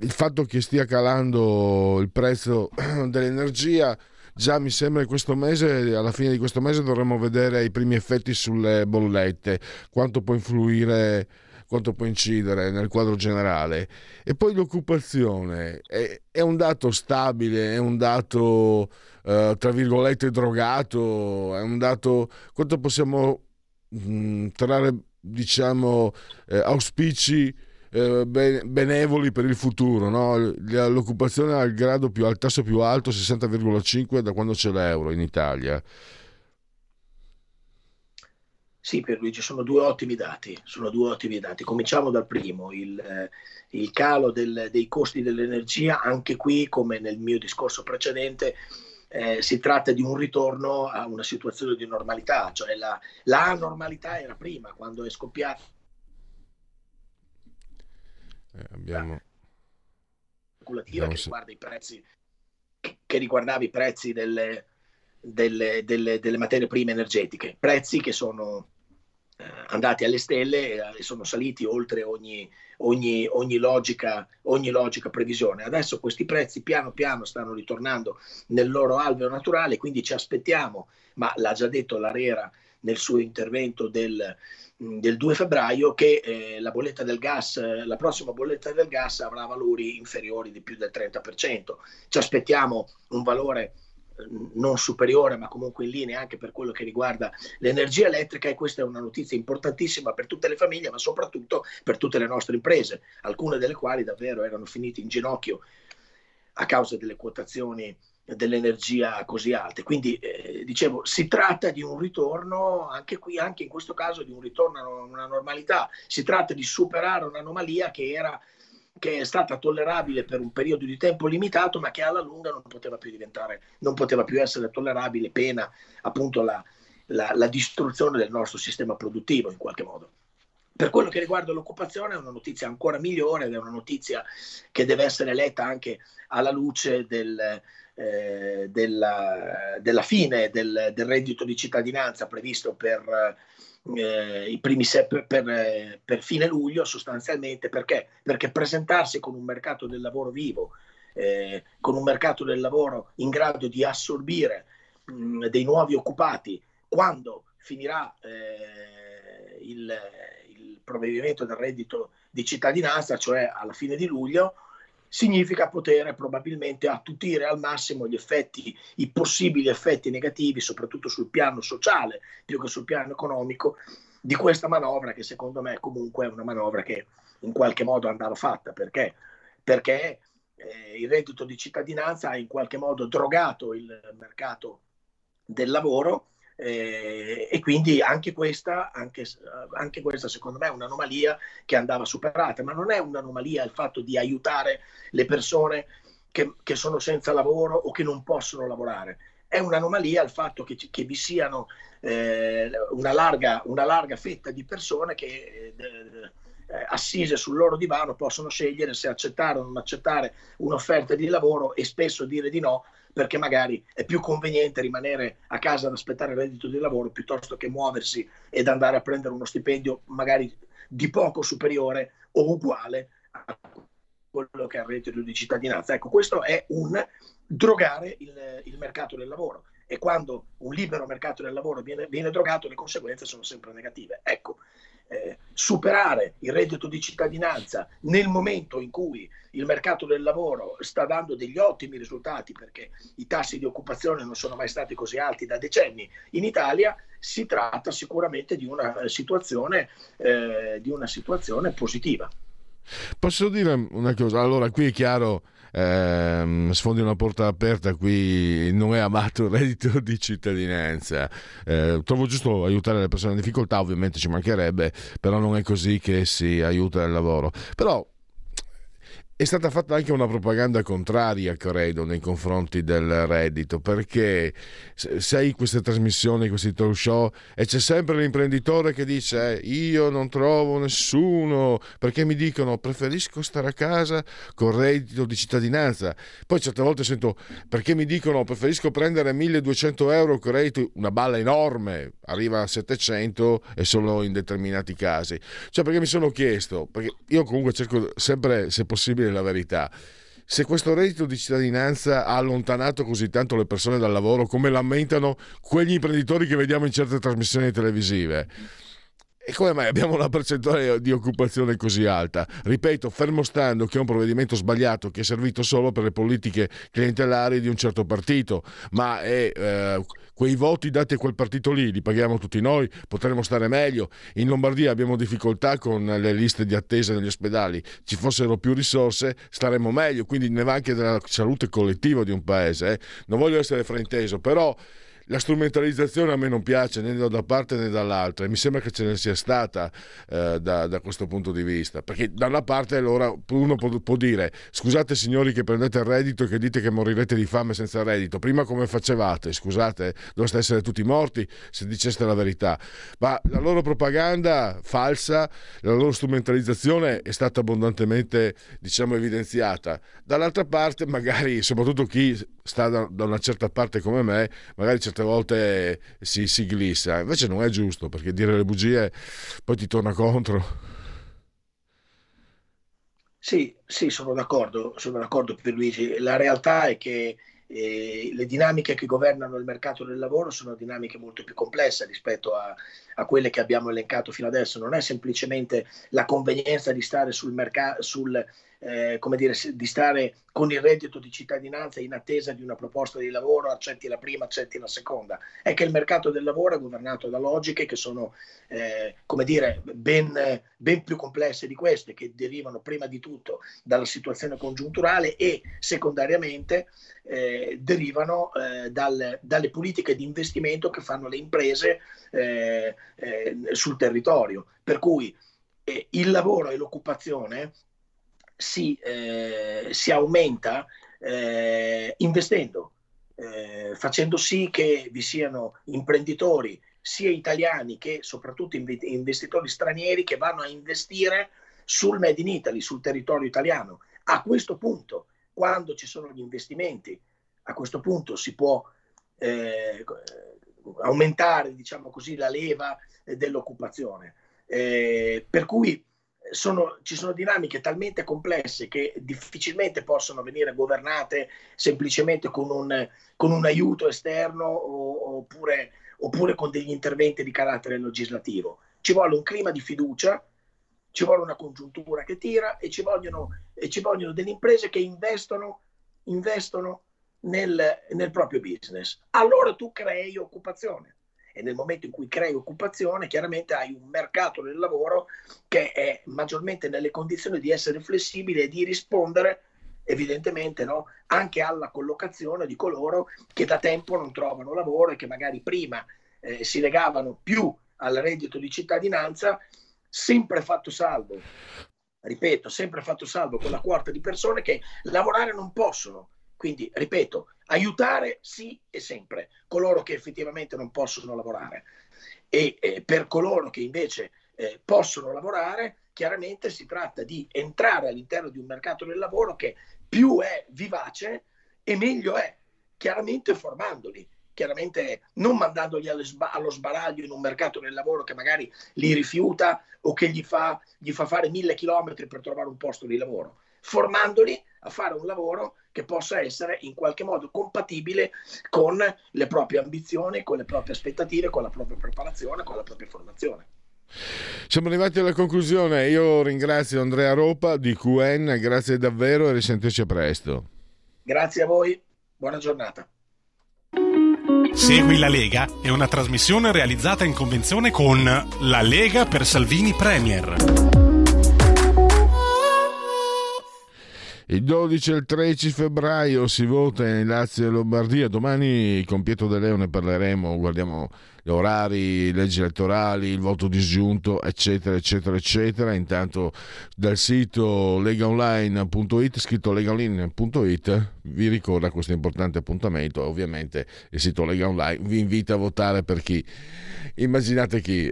S1: il fatto che stia calando il prezzo dell'energia già mi sembra che questo mese, alla fine di questo mese dovremmo vedere i primi effetti sulle bollette, quanto può influire quanto può incidere nel quadro generale. E poi l'occupazione è, è un dato stabile, è un dato eh, tra virgolette drogato, è un dato quanto possiamo mh, mm, trarre diciamo eh, auspici eh, benevoli per il futuro. No? L'occupazione ha il grado più, al tasso più alto, 60,5 da quando c'è l'euro in Italia.
S4: Sì, per Luigi, sono due ottimi dati. Sono due ottimi dati. Cominciamo dal primo, il, eh, il calo del, dei costi dell'energia. Anche qui, come nel mio discorso precedente, eh, si tratta di un ritorno a una situazione di normalità, cioè la, la normalità era prima, quando è scoppiata
S1: eh, abbiamo...
S4: speculativa che riguarda i prezzi, che riguardava i prezzi delle, delle, delle, delle materie prime energetiche, prezzi che sono eh, andati alle stelle e sono saliti oltre ogni, ogni, ogni, logica, ogni logica previsione. Adesso questi prezzi piano piano stanno ritornando nel loro alveo naturale, quindi ci aspettiamo, ma l'ha già detto l'Arera nel suo intervento del, del 2 febbraio che eh, la bolletta del gas, eh, la prossima bolletta del gas avrà valori inferiori di più del 30%. Ci aspettiamo un valore eh, non superiore ma comunque in linea anche per quello che riguarda l'energia elettrica e questa è una notizia importantissima per tutte le famiglie ma soprattutto per tutte le nostre imprese, alcune delle quali davvero erano finite in ginocchio a causa delle quotazioni dell'energia così alte. Quindi eh, dicevo, si tratta di un ritorno, anche qui, anche in questo caso, di un ritorno a una normalità. Si tratta di superare un'anomalia che era che è stata tollerabile per un periodo di tempo limitato, ma che alla lunga non poteva più diventare, non poteva più essere tollerabile, pena appunto la, la, la distruzione del nostro sistema produttivo in qualche modo. Per quello che riguarda l'occupazione è una notizia ancora migliore ed è una notizia che deve essere letta anche alla luce del, eh, della, della, fine del, del, reddito di cittadinanza previsto per eh, i primi se- per, per, per, fine luglio sostanzialmente perché? Perché presentarsi con un mercato del lavoro vivo, eh, con un mercato del lavoro in grado di assorbire mh, dei nuovi occupati quando finirà eh, il, il provvedimento del reddito di cittadinanza, cioè alla fine di luglio, significa poter probabilmente attutire al massimo gli effetti, i possibili effetti negativi, soprattutto sul piano sociale più che sul piano economico, di questa manovra che secondo me comunque è una manovra che in qualche modo andava fatta. Perché? Perché eh, il reddito di cittadinanza ha in qualche modo drogato il mercato del lavoro eh, e quindi anche questa, anche, anche questa, secondo me, è un'anomalia che andava superata, ma non è un'anomalia il fatto di aiutare le persone che, che sono senza lavoro o che non possono lavorare. È un'anomalia il fatto che, che vi siano eh, una, larga, una, larga, fetta di persone che eh, assise sul loro divano possono scegliere se accettare o non accettare un'offerta di lavoro e spesso dire di no perché magari è più conveniente rimanere a casa ad aspettare il reddito di lavoro piuttosto che muoversi ed andare a prendere uno stipendio magari di poco superiore o uguale a quello che è il reddito di cittadinanza. Ecco, questo è un drogare il, il mercato del lavoro e quando un libero mercato del lavoro viene, viene drogato le conseguenze sono sempre negative. Ecco, eh, superare il reddito di cittadinanza nel momento in cui il mercato del lavoro sta dando degli ottimi risultati perché i tassi di occupazione non sono mai stati così alti da decenni in Italia, si tratta sicuramente di una situazione, eh, di una situazione positiva.
S1: Posso dire una cosa? Allora, qui è chiaro ehm, sfondi una porta aperta, qui non è amato il reddito di cittadinanza. Eh, trovo giusto aiutare le persone in difficoltà, ovviamente ci mancherebbe, però non è così che si aiuta il lavoro. Però è stata fatta anche una propaganda contraria, credo, nei confronti del reddito, perché sei queste trasmissioni, questi talk show, e c'è sempre l'imprenditore che dice eh, io non trovo nessuno, perché mi dicono preferisco stare a casa con reddito di cittadinanza. Poi certe volte sento perché mi dicono preferisco prendere 1200 euro con reddito, una balla enorme, arriva a 700 e solo in determinati casi. Cioè perché mi sono chiesto, perché io comunque cerco sempre, se possibile, dire la verità. Se questo reddito di cittadinanza ha allontanato così tanto le persone dal lavoro, come lamentano quegli imprenditori che vediamo in certe trasmissioni televisive, e come mai abbiamo una percentuale di occupazione così alta? Ripeto, fermo stando che è un provvedimento sbagliato che è servito solo per le politiche clientelari di un certo partito, ma è, eh, quei voti dati a quel partito lì li paghiamo tutti noi, potremmo stare meglio. In Lombardia abbiamo difficoltà con le liste di attesa negli ospedali, ci fossero più risorse staremmo meglio, quindi ne va anche della salute collettiva di un paese. Eh? Non voglio essere frainteso, però la strumentalizzazione a me non piace né da una parte né dall'altra e mi sembra che ce ne sia stata eh, da, da, questo punto di vista. Perché da una parte allora uno può, può, dire scusate signori che prendete il reddito e che dite che morirete di fame senza reddito. Prima come facevate? Scusate dovreste essere tutti morti se diceste la verità. Ma la loro propaganda falsa la loro strumentalizzazione è stata abbondantemente diciamo evidenziata. Dall'altra parte magari soprattutto chi sta da, da una certa parte come me magari certe volte si, si glissa. Invece non è giusto perché dire le bugie poi ti torna contro.
S4: Sì, sì, sono d'accordo, sono d'accordo Pierluigi. La realtà è che eh, le dinamiche che governano il mercato del lavoro sono dinamiche molto più complesse rispetto a, a, quelle che abbiamo elencato fino adesso. Non è semplicemente la convenienza di stare sul, merc- sul eh, come dire, di stare con il reddito di cittadinanza in attesa di una proposta di lavoro, accetti la prima, accetti la seconda. È che il mercato del lavoro è governato da logiche che sono, eh, come dire, ben, ben, più complesse di queste, che derivano prima di tutto dalla situazione congiunturale e secondariamente eh, derivano eh, dal, dalle politiche di investimento che fanno le imprese eh, eh, sul territorio. Per cui il lavoro e l'occupazione si, eh, si aumenta eh, investendo, eh, facendo sì che vi siano imprenditori sia italiani che soprattutto investitori stranieri che vanno a investire sul Made in Italy, sul territorio italiano. A questo punto, quando ci sono gli investimenti, a questo punto si può eh, aumentare, diciamo così, la leva dell'occupazione. Eh, per cui sono, ci sono dinamiche talmente complesse che difficilmente possono venire governate semplicemente con un, con un aiuto esterno o, oppure, oppure con degli interventi di carattere legislativo. Ci vuole un clima di fiducia, ci vuole una congiuntura che tira e ci vogliono, e ci vogliono delle imprese che investono, investono nel, nel proprio business. Allora tu crei occupazione e nel momento in cui crei occupazione chiaramente hai un mercato del lavoro che è maggiormente nelle condizioni di essere flessibile e di rispondere evidentemente no, anche alla collocazione di coloro che da tempo non trovano lavoro e che magari prima eh, si legavano più al reddito di cittadinanza, sempre fatto salvo, ripeto, sempre fatto salvo quella quarta di persone che lavorare non possono. Quindi, ripeto, aiutare sì e sempre. Coloro che effettivamente non possono lavorare. E eh, per coloro che invece eh, possono lavorare chiaramente si tratta di entrare all'interno di un mercato del lavoro che più è vivace e meglio è, chiaramente formandoli, chiaramente non mandandoli allo sbaraglio in un mercato del lavoro che magari li rifiuta o che gli fa, gli fa fare mille chilometri per trovare un posto di lavoro, formandoli a fare un lavoro che possa essere in qualche modo compatibile con le proprie ambizioni, con le proprie aspettative, con la propria preparazione, con la propria formazione.
S1: Siamo arrivati alla conclusione. Io ringrazio Andrea Ropa di QN, grazie davvero e risentirci presto.
S4: Grazie a voi, buona giornata.
S2: Segui la Lega è una trasmissione realizzata in convenzione con La Lega per Salvini Premier.
S1: Il 12 e il 13 febbraio si vota in Lazio e Lombardia. Domani con Pietro De Leo ne parleremo, guardiamo orari, leggi elettorali, il voto disgiunto, eccetera, eccetera, eccetera. Intanto dal sito legaonline.it, scritto legaonline.it, vi ricorda questo importante appuntamento. Ovviamente il sito Lega Online vi invita a votare per chi. Immaginate chi.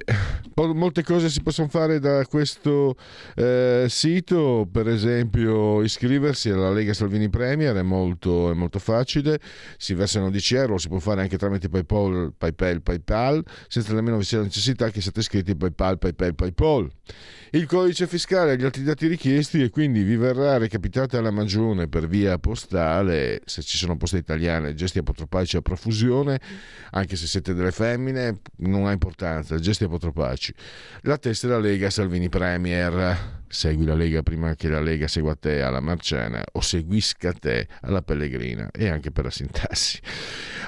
S1: Molte cose si possono fare da questo eh, sito, per esempio iscriversi alla Lega Salvini Premier, è molto, è molto facile, si versano 10 euro, si può fare anche tramite PayPal, PayPal, PayPal PayPal senza nemmeno vi sia la necessità che siate iscritti PayPal, PayPal, PayPal. Il codice fiscale e gli altri dati richiesti e quindi vi verrà recapitata la magione per via postale se ci sono poste italiane, gesti apotropaici a profusione, anche se siete delle femmine, non ha importanza, gesti apotropaici. La tessera Lega Salvini Premier. Segui la Lega prima che la Lega segua te alla Marciana o seguisca te alla Pellegrina e anche per la sintassi.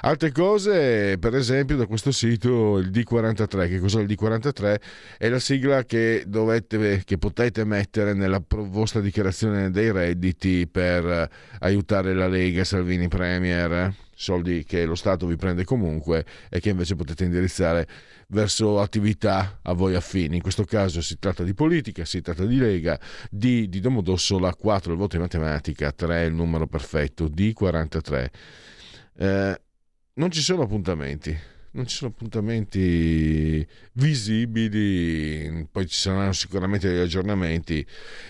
S1: Altre cose, per esempio, da questo sito il D43. Che cos'è il D43? È la sigla che, dovete, che potete mettere nella vostra dichiarazione dei redditi per aiutare la Lega Salvini Premier. Soldi che lo Stato vi prende comunque e che invece potete indirizzare verso attività a voi affini. In questo caso si tratta di politica, si tratta di Lega, D di Domodossola, 4 il voto in matematica, 3 il numero perfetto, D43. Eh, non ci sono appuntamenti, non ci sono appuntamenti visibili, poi ci saranno sicuramente degli aggiornamenti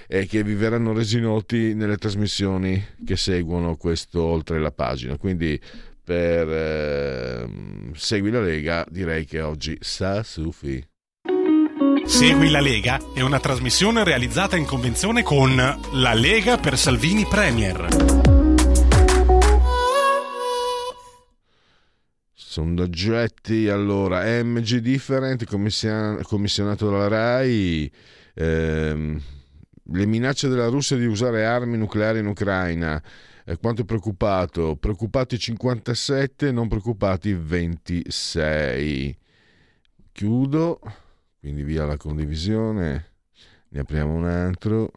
S1: e che vi verranno resi noti nelle trasmissioni che seguono questo oltre la pagina. Quindi per eh, Segui la Lega direi che oggi sa Sufi.
S2: Segui la Lega è una trasmissione realizzata in convenzione con La Lega per Salvini Premier.
S1: Sondaggetti allora MG Different commissionato dalla RAI ehm, le minacce della Russia di usare armi nucleari in Ucraina. Eh, quanto è preoccupato? Preoccupati 57, non preoccupati 26. Chiudo, quindi via la condivisione, ne apriamo un altro.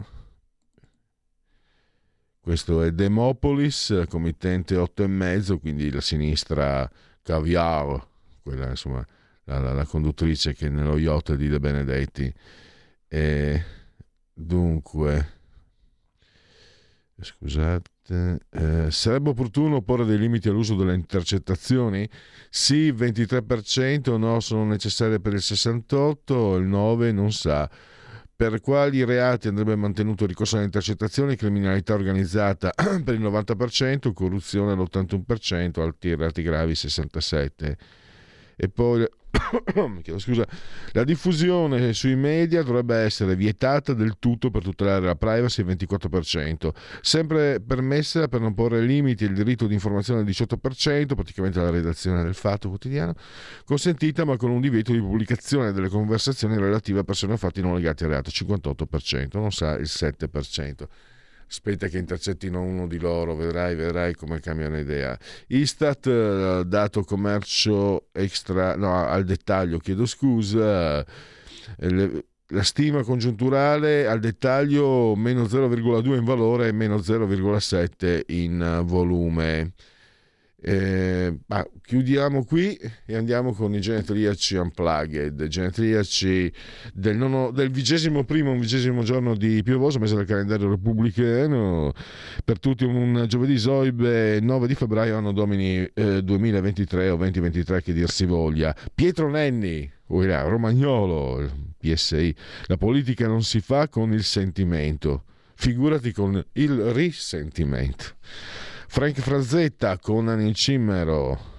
S1: Questo è Demopolis, committente 8,5, quindi la sinistra caviar, quella insomma la, la, la conduttrice che nello yacht di De Benedetti. E dunque, scusate, eh, sarebbe opportuno porre dei limiti all'uso delle intercettazioni? Sì, 23%, no, sono necessarie per il 68%, il 9% non sa. Per quali reati andrebbe mantenuto il ricorso alle intercettazioni? Criminalità organizzata per il 90%, corruzione all'81%, altri reati gravi 67%. E poi scusa, la diffusione sui media dovrebbe essere vietata del tutto per tutelare la privacy il 24%, sempre permessa per non porre limiti il diritto di informazione al 18%, praticamente la redazione del fatto quotidiano, consentita ma con un divieto di pubblicazione delle conversazioni relative a persone o fatti non legati al reato, 58%, non sa il 7% aspetta che intercettino uno di loro, vedrai, vedrai come cambiano idea. Istat, eh, dato commercio extra, no, al dettaglio, chiedo scusa, eh, la stima congiunturale al dettaglio meno 0,2 in valore e meno 0,7 in volume. Eh, ma chiudiamo qui e andiamo con i genetriaci unplugged, genetriaci del, nono, del vigesimo primo, vigesimo giorno di piovoso, mese del calendario repubblicano, per tutti un giovedì Zoibe 9 di febbraio, anno domini eh, 2023 o 2023 che dir si voglia. Pietro Nenni, Romagnolo, PSI, la politica non si fa con il sentimento, figurati con il risentimento. Frank Frazetta, Conan il Cimmero.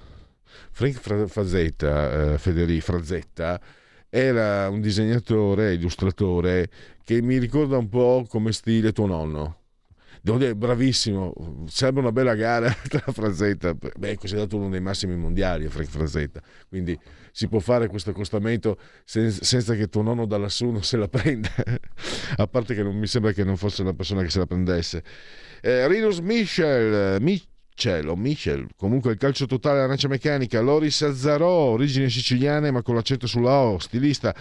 S1: Frank Frazetta, eh, Federico Frazetta, era un disegnatore, illustratore che mi ricorda un po' come stile tuo nonno. Devo dire, bravissimo, sembra una bella gara tra Frazetta, beh, considerato uno dei massimi mondiali Frank Frazetta, quindi si può fare questo accostamento senza, senza che tuo nonno da lassù non se la prenda, a parte che non mi sembra che non fosse una persona che se la prendesse. Eh, Rinus Michel, Michel o Michel, comunque il calcio totale arancia meccanica, Loris Azzarò, origini siciliane ma con l'accento sulla O, stilista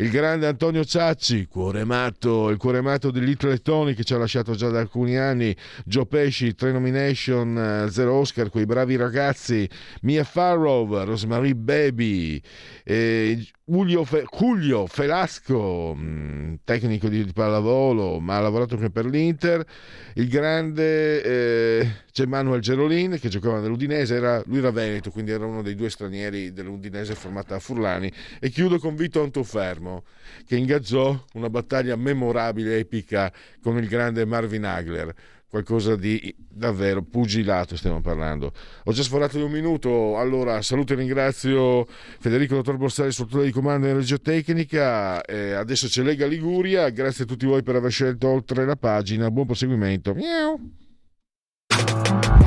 S1: il grande Antonio Ciacci, cuore matto, il cuore matto di Little Tony che ci ha lasciato già da alcuni anni, Joe Pesci, tre nomination, eh, zero Oscar, quei bravi ragazzi, Mia Farrow, Rosemary Baby, eh, Julio, Fe- Julio Felasco, mm, tecnico di, pallavolo, ma ha lavorato anche per l'Inter. Il grande eh, c'è Manuel Gerolin che giocava nell'Udinese, era, lui era veneto, quindi era uno dei due stranieri dell'Udinese formata a Furlani. E chiudo con Vito Antofermo che ingaggiò una battaglia memorabile, epica con il grande Marvin Hagler qualcosa di davvero pugilato stiamo parlando. Ho già sforato di un minuto, allora saluto e ringrazio Federico Dottor Borsari, struttura di comando in regia tecnica, eh, adesso c'è Lega Liguria, grazie a tutti voi per aver scelto oltre la pagina, buon proseguimento. Miau.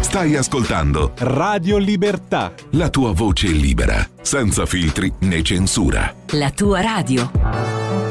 S6: Stai ascoltando
S7: Radio Libertà,
S6: la tua voce libera, senza filtri né censura.
S8: La tua radio.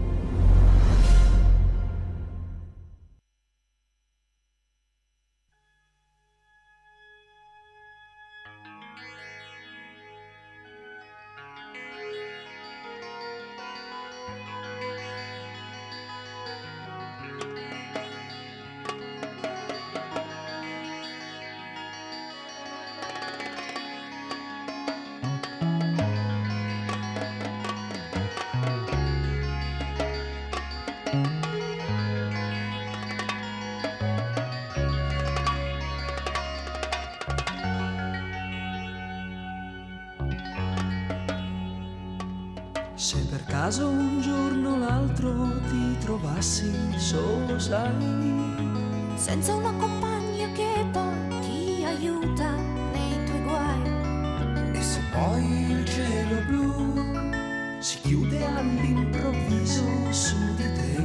S9: Sai,
S10: senza una compagna che poi ti aiuta nei tuoi guai.
S9: E se poi il cielo blu si chiude all'improvviso su di te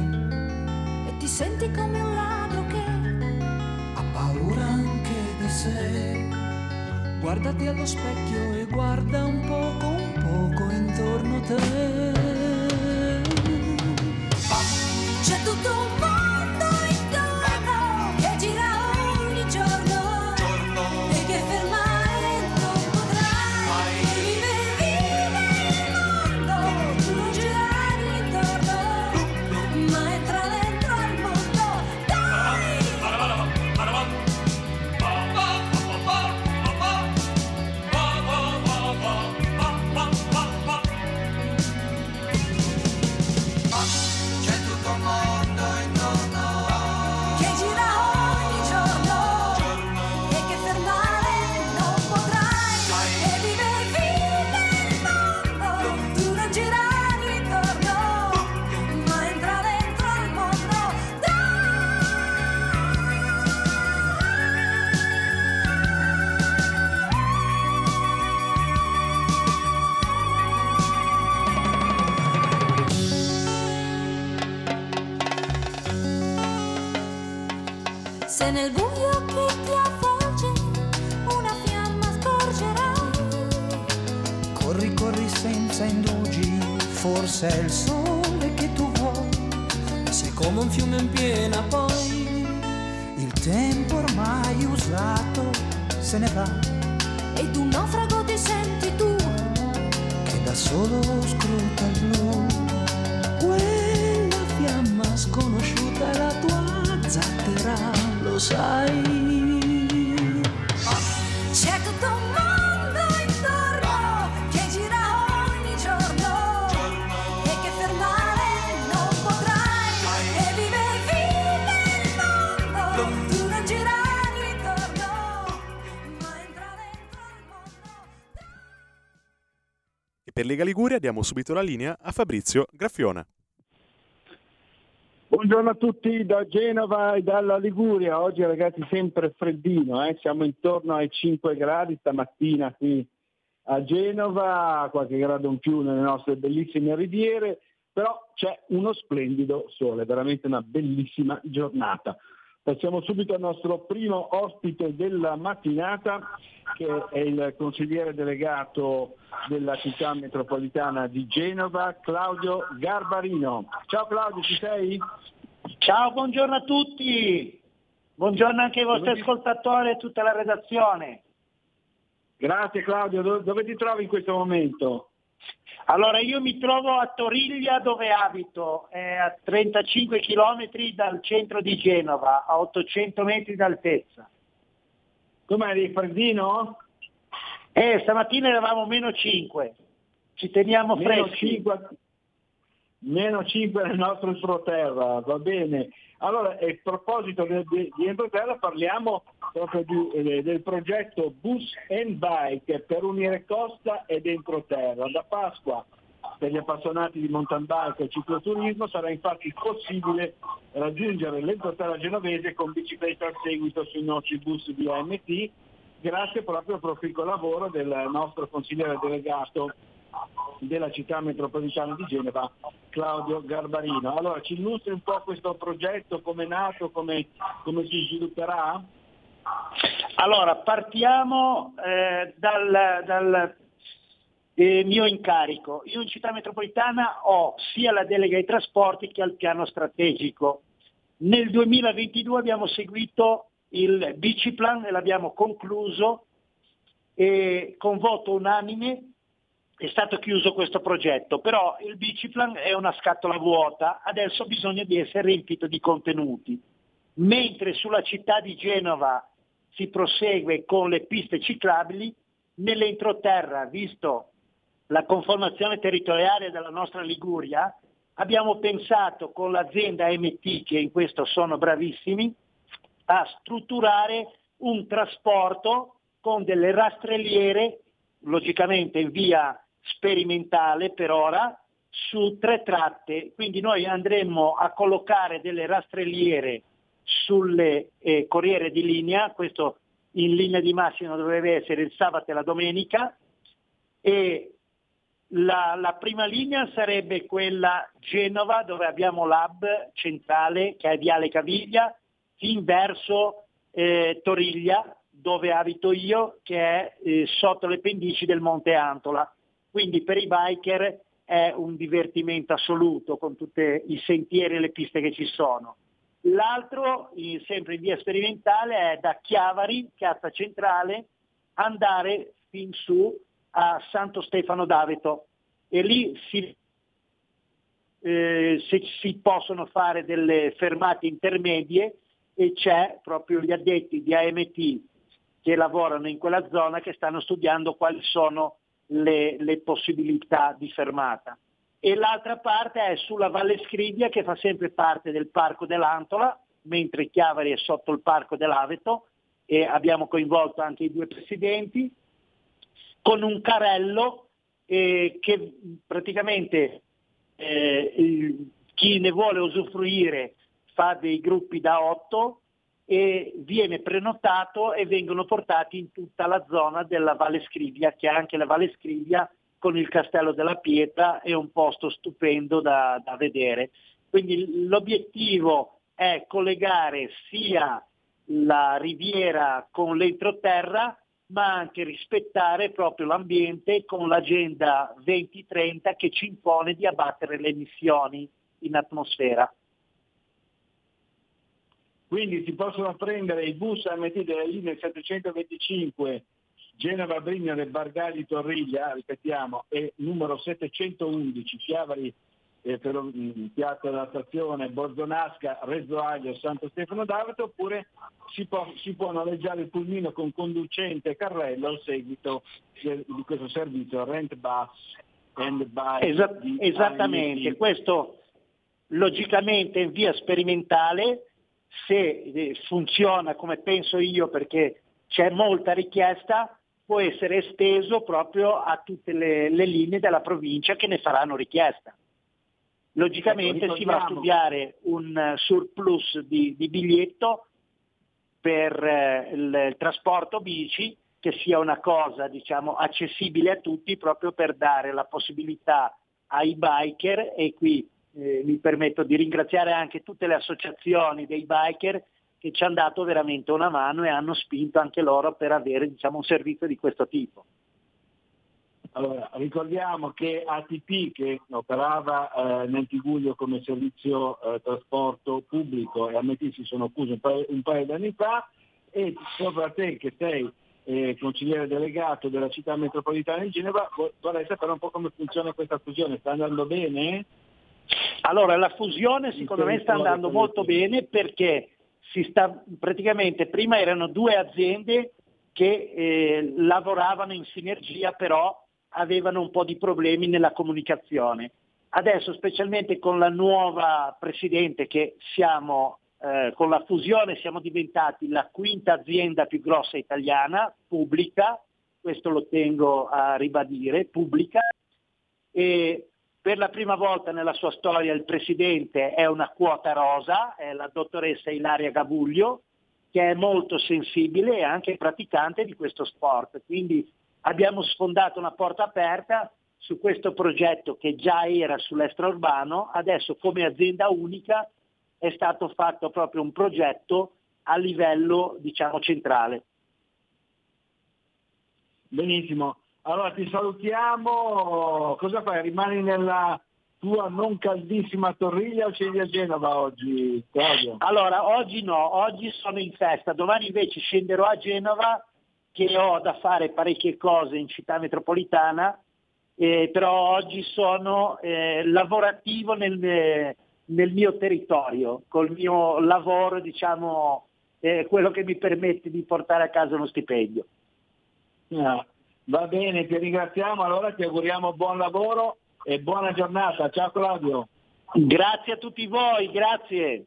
S10: e ti senti come un ladro che
S9: ha paura anche di sé. Guardati allo specchio e guarda un poco, un poco intorno a te.
S10: C'è tutto un
S9: solo scruta il blu. Quella fiamma sconosciuta è la tua zattera, lo sai.
S10: c'è tutto un mondo
S5: per Lega Liguria diamo subito la linea a Fabrizio Graffiona.
S11: Buongiorno a tutti da Genova e dalla Liguria. Oggi ragazzi sempre freddino, eh? siamo intorno ai 5 gradi stamattina qui a Genova, qualche grado in più nelle nostre bellissime riviere, però c'è uno splendido sole, veramente una bellissima giornata. Passiamo subito al nostro primo ospite della mattinata, che è il consigliere delegato della città metropolitana di Genova, Claudio Garbarino. Ciao Claudio, ci sei?
S12: Ciao, buongiorno a tutti. Buongiorno anche ai vostri
S11: Dove
S12: ascoltatori e a tutta la redazione.
S11: Grazie Claudio, Do- dove ti trovi in questo momento?
S12: Allora, io mi trovo a Toriglia dove abito, è a 35 km dal centro di Genova, a 800 metri d'altezza.
S11: Com'è lì, freddino?
S12: Eh, stamattina eravamo meno 5, ci teniamo
S11: Meno
S12: freschi.
S11: 5, meno 5 nel nostro entroterra, va bene. Allora, a proposito di, di, di entroterra parliamo proprio di- del progetto Bus and Bike per unire costa ed entroterra. Da Pasqua per gli appassionati di mountain bike e cicloturismo sarà infatti possibile raggiungere l'entroterra genovese con bicicletta al seguito sui nostri bus di AMT grazie proprio al proficuo lavoro del nostro consigliere delegato della città metropolitana di Genova, Claudio Garbarino. Allora ci illustri un po' questo progetto, come è nato, come, come si svilupperà?
S12: Allora, partiamo eh, dal, dal, eh, mio incarico. Io in città metropolitana ho sia la delega ai trasporti che al piano strategico. Nel 2022 abbiamo seguito il Biciplan e l'abbiamo concluso e con voto unanime è stato chiuso questo progetto, però il Biciplan è una scatola vuota, adesso ha bisogno di essere riempito di contenuti. Mentre sulla città di Genova si prosegue con le piste ciclabili, nell'entroterra, visto la conformazione territoriale della nostra Liguria, abbiamo pensato con l'azienda MT, che in questo sono bravissimi, a strutturare un trasporto con delle rastrelliere, logicamente in via sperimentale per ora, su tre tratte, quindi noi andremo a collocare delle rastrelliere sulle eh, corriere di linea, questo in linea di massima dovrebbe essere il sabato e la domenica, e la, la prima linea sarebbe quella Genova dove abbiamo l'hub centrale che è Viale Caviglia, fin verso eh, Toriglia dove abito io che è eh, sotto le pendici del Monte Antola. Quindi per i biker è un divertimento assoluto con tutti i sentieri e le piste che ci sono. L'altro, sempre in via sperimentale, è da Chiavari, piazza centrale, andare fin su a Santo Stefano d'Aveto e lì si, eh, se si possono fare delle fermate intermedie e c'è proprio gli addetti di AMT che lavorano in quella zona che stanno studiando quali sono le, le possibilità di fermata. E l'altra parte è sulla Valle Scrivia che fa sempre parte del Parco dell'Antola, mentre Chiavari è sotto il Parco dell'Aveto e abbiamo coinvolto anche i due presidenti, con un carrello eh, che praticamente eh, chi ne vuole usufruire fa dei gruppi da otto e viene prenotato e vengono portati in tutta la zona della Valle Scrivia, che è anche la Valle Scrivia con il Castello della Pietra, è un posto stupendo da, da vedere. Quindi l'obiettivo è collegare sia la riviera con l'entroterra, ma anche rispettare proprio l'ambiente con l'agenda 2030 che ci impone di abbattere le emissioni in atmosfera.
S11: Quindi si possono prendere i bus AMT delle linee 725 Genova Brignole Bargali Torriglia, ripetiamo, e numero 711 Chiavari eh, per, mm, Piazza della Stazione, Borzonasca, Reggio Aglio, Santo Stefano d'Aveto, oppure si può, si può noleggiare il pulmino con conducente e carrello al seguito di questo servizio Rent Bus and Buy
S12: Esa-
S11: di
S12: esattamente, questo logicamente in via sperimentale, se eh, funziona come penso io perché c'è molta richiesta, può essere esteso proprio a tutte le, le linee della provincia che ne faranno richiesta. Logicamente
S11: Ecco,
S12: si va a studiare un eh, surplus di, di biglietto per eh, il, il trasporto bici che sia una cosa diciamo, accessibile a tutti proprio per dare la possibilità ai biker e qui eh, mi permetto di ringraziare anche tutte le associazioni dei biker che ci hanno dato veramente una mano e hanno spinto anche loro per avere diciamo, un servizio di questo tipo.
S11: Allora, ricordiamo che ATP che operava eh, nel Tiguglio come servizio eh, trasporto pubblico e a Metì si sono chiusi un paio, un paio di anni fa e sopra te che sei eh, consigliere delegato della città metropolitana di Genova vo- vorrei sapere un po' come funziona questa fusione, sta andando bene?
S12: Allora, la fusione secondo me sta andando molto bene perché si sta praticamente prima erano due aziende che eh, lavoravano in sinergia però avevano un po' di problemi nella comunicazione. Adesso, specialmente con la nuova presidente che siamo, eh, con la fusione siamo diventati la quinta azienda più grossa italiana, pubblica, questo lo tengo a ribadire, pubblica, e per la prima volta nella sua storia il presidente è una quota rosa, è la dottoressa Ilaria Gavuglio, che è molto sensibile e anche praticante di questo sport. Quindi abbiamo sfondato una porta aperta su questo progetto che già era sull'extraurbano, adesso come azienda unica è stato fatto proprio un progetto a livello diciamo centrale.
S11: Benissimo, allora ti salutiamo, cosa fai? Rimani nella tua non caldissima Torriglia o scendi a Genova oggi, Claudio?
S12: Allora, oggi no, oggi sono in festa, domani invece scenderò a Genova che ho da fare parecchie cose in città metropolitana, eh, però oggi sono eh, lavorativo nel, nel mio territorio, col mio lavoro, diciamo, eh, quello che mi permette di portare a casa uno stipendio.
S11: Ah, va bene, ti ringraziamo, allora ti auguriamo buon lavoro e buona giornata. Ciao Claudio.
S12: Grazie a tutti voi, grazie.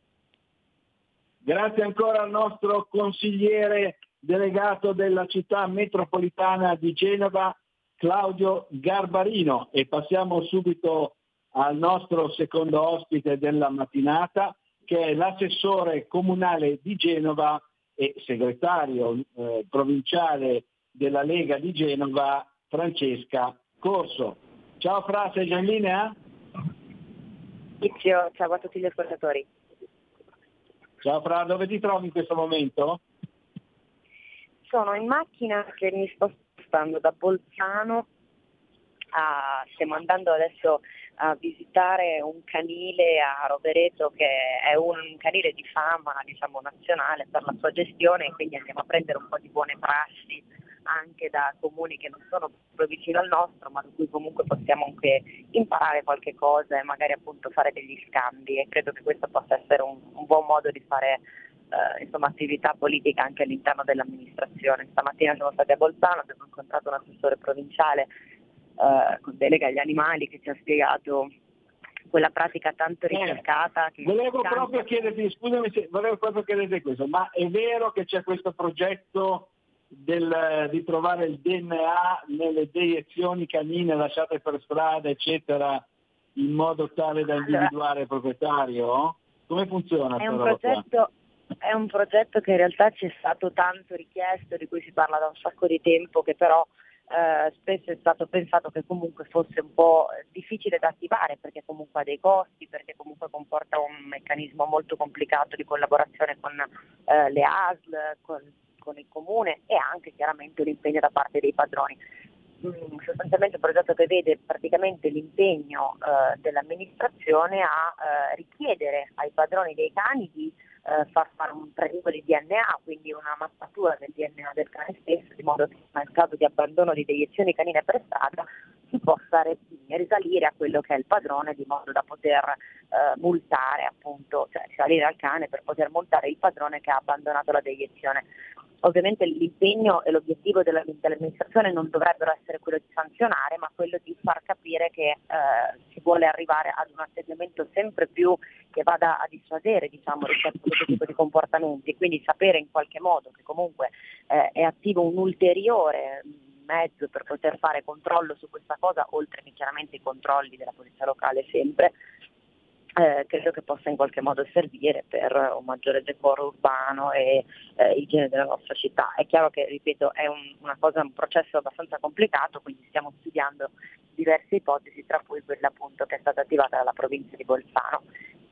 S11: Grazie ancora al nostro consigliere delegato della città metropolitana di Genova, Claudio Garbarino. E passiamo subito al nostro secondo ospite della mattinata, che è l'assessore comunale di Genova e segretario eh, provinciale della Lega di Genova, Francesca Corso. Ciao Fra, sei già in linea?
S13: Inizio, ciao a tutti gli ascoltatori.
S11: Ciao Fra, dove ti trovi in questo momento?
S13: Sono in macchina che mi sto spostando da Bolzano, a- stiamo andando adesso a visitare un canile a Rovereto che è un canile di fama diciamo, nazionale per la sua gestione e quindi andiamo a prendere un po' di buone prassi anche da comuni che non sono proprio vicino al nostro ma da cui comunque possiamo anche imparare qualche cosa e magari appunto fare degli scambi e credo che questo possa essere un, un buon modo di fare eh, insomma, attività politica anche all'interno dell'amministrazione. Stamattina siamo stati a Bolzano, abbiamo incontrato un assessore provinciale eh, con delega agli animali che ci ha spiegato quella pratica tanto ricercata. Che
S11: Eh, Volevo
S13: tanti-
S11: proprio chiederti, scusami se volevo proprio chiederti questo, ma è vero che c'è questo progetto del- di trovare il DNA nelle deiezioni canine lasciate per strada, eccetera, in modo tale da individuare il proprietario? Come funziona
S13: È un, progetto, è un progetto che in realtà ci è stato tanto richiesto, di cui si parla da un sacco di tempo, che però eh, spesso è stato pensato che comunque fosse un po' difficile da attivare perché comunque ha dei costi, perché comunque comporta un meccanismo molto complicato di collaborazione con eh, le ASL, con, con il comune e anche chiaramente un impegno da parte dei padroni. Mm, sostanzialmente un progetto che vede praticamente l'impegno eh, dell'amministrazione a eh, richiedere ai padroni dei cani di eh, far fare un prelievo di DNA, quindi una mappatura del DNA del cane stesso, di modo che nel caso di abbandono di deiezioni canine per strada si possa re- risalire a quello che è il padrone, di modo da poter eh, multare appunto, cioè risalire al cane per poter multare il padrone che ha abbandonato la deiezione. Ovviamente l'impegno e l'obiettivo della- dell'amministrazione non dovrebbero essere quello di sanzionare, ma quello di far capire che eh, si vuole arrivare ad un atteggiamento sempre più che vada a dissuadere diciamo, rispetto a questo tipo di comportamenti, quindi sapere in qualche modo che comunque eh, è attivo un ulteriore mezzo per poter fare controllo su questa cosa, oltre che chiaramente i controlli della polizia locale sempre, eh, credo che possa in qualche modo servire per un maggiore decoro urbano e eh, igiene della nostra città. È chiaro che, ripeto, è un, cosa, un processo abbastanza complicato, quindi stiamo studiando diverse ipotesi, tra cui quella appunto che è stata attivata dalla provincia di Bolzano.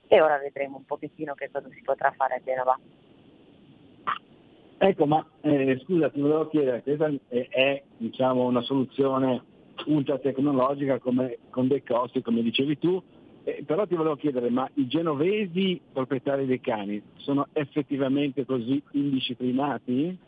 S13: E ora vedremo un pochettino che cosa si potrà fare a Genova.
S11: Ecco, ma eh, scusa, ti volevo chiedere, questa è, è, diciamo, una soluzione ultra tecnologica come, con dei costi, come dicevi tu, eh, però ti volevo chiedere, ma i genovesi proprietari dei cani sono effettivamente così indisciplinati?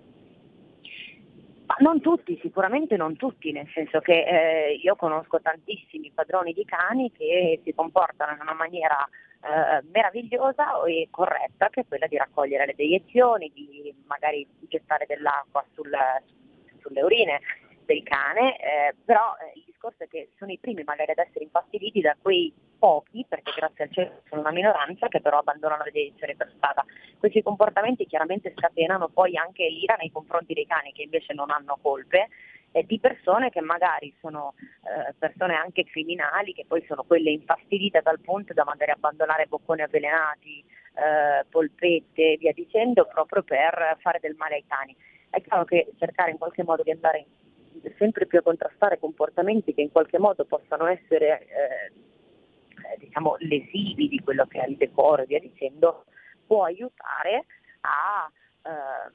S13: Non tutti, sicuramente non tutti, nel senso che eh, io conosco tantissimi padroni di cani che si comportano in una maniera eh, meravigliosa e corretta, che è quella di raccogliere le deiezioni, di magari gettare dell'acqua sul- sulle urine del cane, eh, però eh, il discorso è che sono i primi magari ad essere infastiditi da quei pochi, perché grazie al cielo sono una minoranza, che però abbandonano le deiezioni per strada. Questi comportamenti chiaramente scatenano poi anche l'ira nei confronti dei cani che invece non hanno colpe e di persone che magari sono eh, persone anche criminali, che poi sono quelle infastidite dal punto da magari abbandonare bocconi avvelenati, eh, polpette e via dicendo, proprio per fare del male ai cani. È chiaro che cercare in qualche modo di andare sempre più a contrastare comportamenti che in qualche modo possano essere eh, diciamo lesivi di quello che è il decoro e via dicendo, può aiutare a, eh,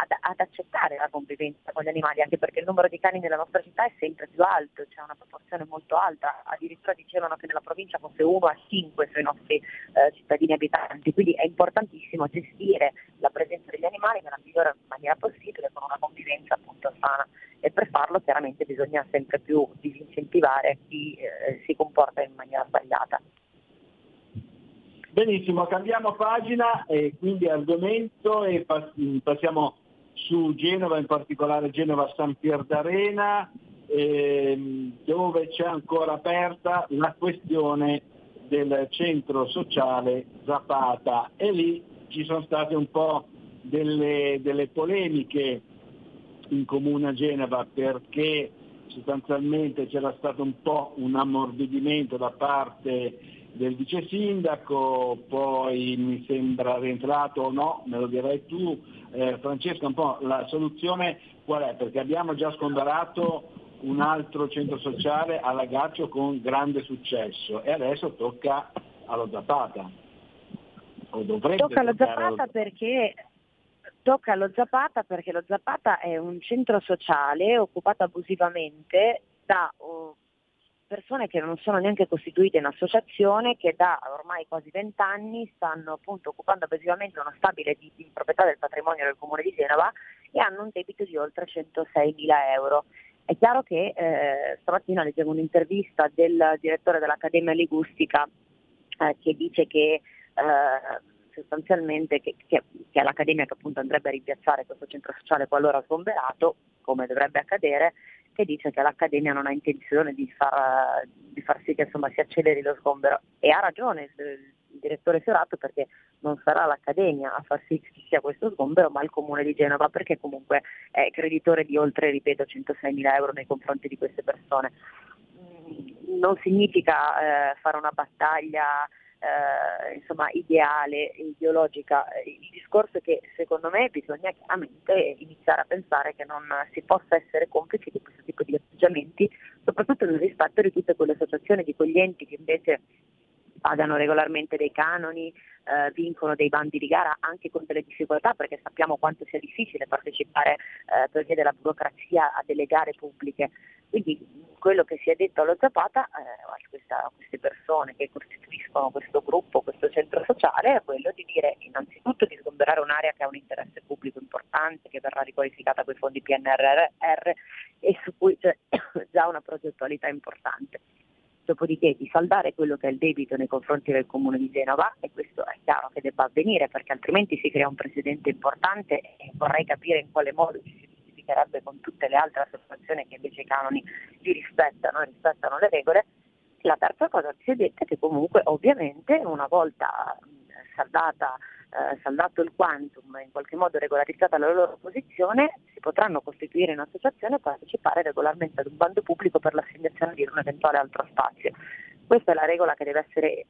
S13: ad, ad accettare la convivenza con gli animali, anche perché il numero di cani nella nostra città è sempre più alto, c'è una proporzione molto alta, addirittura dicevano che nella provincia fosse 1 a 5 sui nostri eh, cittadini abitanti, quindi è importantissimo gestire la presenza degli animali nella migliore maniera possibile con una convivenza appunto sana e per farlo chiaramente bisogna sempre più disincentivare chi eh, si comporta in maniera sbagliata.
S11: Benissimo, cambiamo pagina e quindi argomento e pas- passiamo su Genova, in particolare Genova San Pier d'Arena, ehm, dove c'è ancora aperta la questione del centro sociale Zapata. E lì ci sono state un po' delle, delle polemiche in comune a Genova perché sostanzialmente c'era stato un po' un ammorbidimento da parte del vice sindaco, poi mi sembra rientrato o no, me lo direi tu, eh, Francesco, un po' la soluzione qual è? Perché abbiamo già scondorato un altro centro sociale a Lagaccio con grande successo e adesso tocca allo Zapata.
S13: Tocca allo Zapata perché tocca allo Zapata perché lo Zapata è un centro sociale occupato abusivamente da oh, persone che non sono neanche costituite in associazione, che da ormai quasi vent'anni stanno appunto occupando abusivamente una stabile di, di proprietà del patrimonio del comune di Genova e hanno un debito di oltre 106 mila euro. È chiaro che eh, stamattina leggevo un'intervista del direttore dell'Accademia Ligustica eh, che dice che eh, sostanzialmente che, che- che è l'Accademia che appunto andrebbe a rimpiazzare questo centro sociale qualora sgomberato, come dovrebbe accadere, che dice che l'Accademia non ha intenzione di far, di far sì che insomma, si acceleri lo sgombero. E ha ragione il, direttore Fiorato perché non sarà l'Accademia a far sì che ci sia questo sgombero, ma il Comune di Genova perché comunque è creditore di oltre, ripeto, 106 mila euro nei confronti di queste persone. Non significa eh, fare una battaglia eh, insomma, ideale, ideologica. Il discorso è che secondo me bisogna chiaramente iniziare a pensare che non si possa essere complici di questo tipo di atteggiamenti, soprattutto nel rispetto di tutte quelle associazioni, di quegli enti che invece pagano regolarmente dei canoni, eh, vincono dei bandi di gara anche con delle difficoltà perché sappiamo quanto sia difficile partecipare eh, per via della burocrazia a delle gare pubbliche. Quindi quello che si è detto allo Zapata eh, questa- a queste persone che costituiscono questo gruppo, questo centro sociale, è quello di dire innanzitutto di sgomberare un'area che ha un interesse pubblico importante, che verrà riqualificata con i fondi PNRR e su cui c'è già una progettualità importante dopodiché di saldare quello che è il debito nei confronti del Comune di Genova e questo è chiaro che debba avvenire perché altrimenti si crea un precedente importante e vorrei capire in quale modo ci si giustificherebbe con tutte le altre associazioni che invece i canoni li rispettano e rispettano le regole. La terza cosa che si è detta è che comunque ovviamente una volta saldata eh, saldato il quantum in qualche modo regolarizzata la loro posizione, si potranno costituire in associazione e partecipare regolarmente ad un bando pubblico per l'assegnazione di un eventuale altro spazio. Questa è la regola che deve essere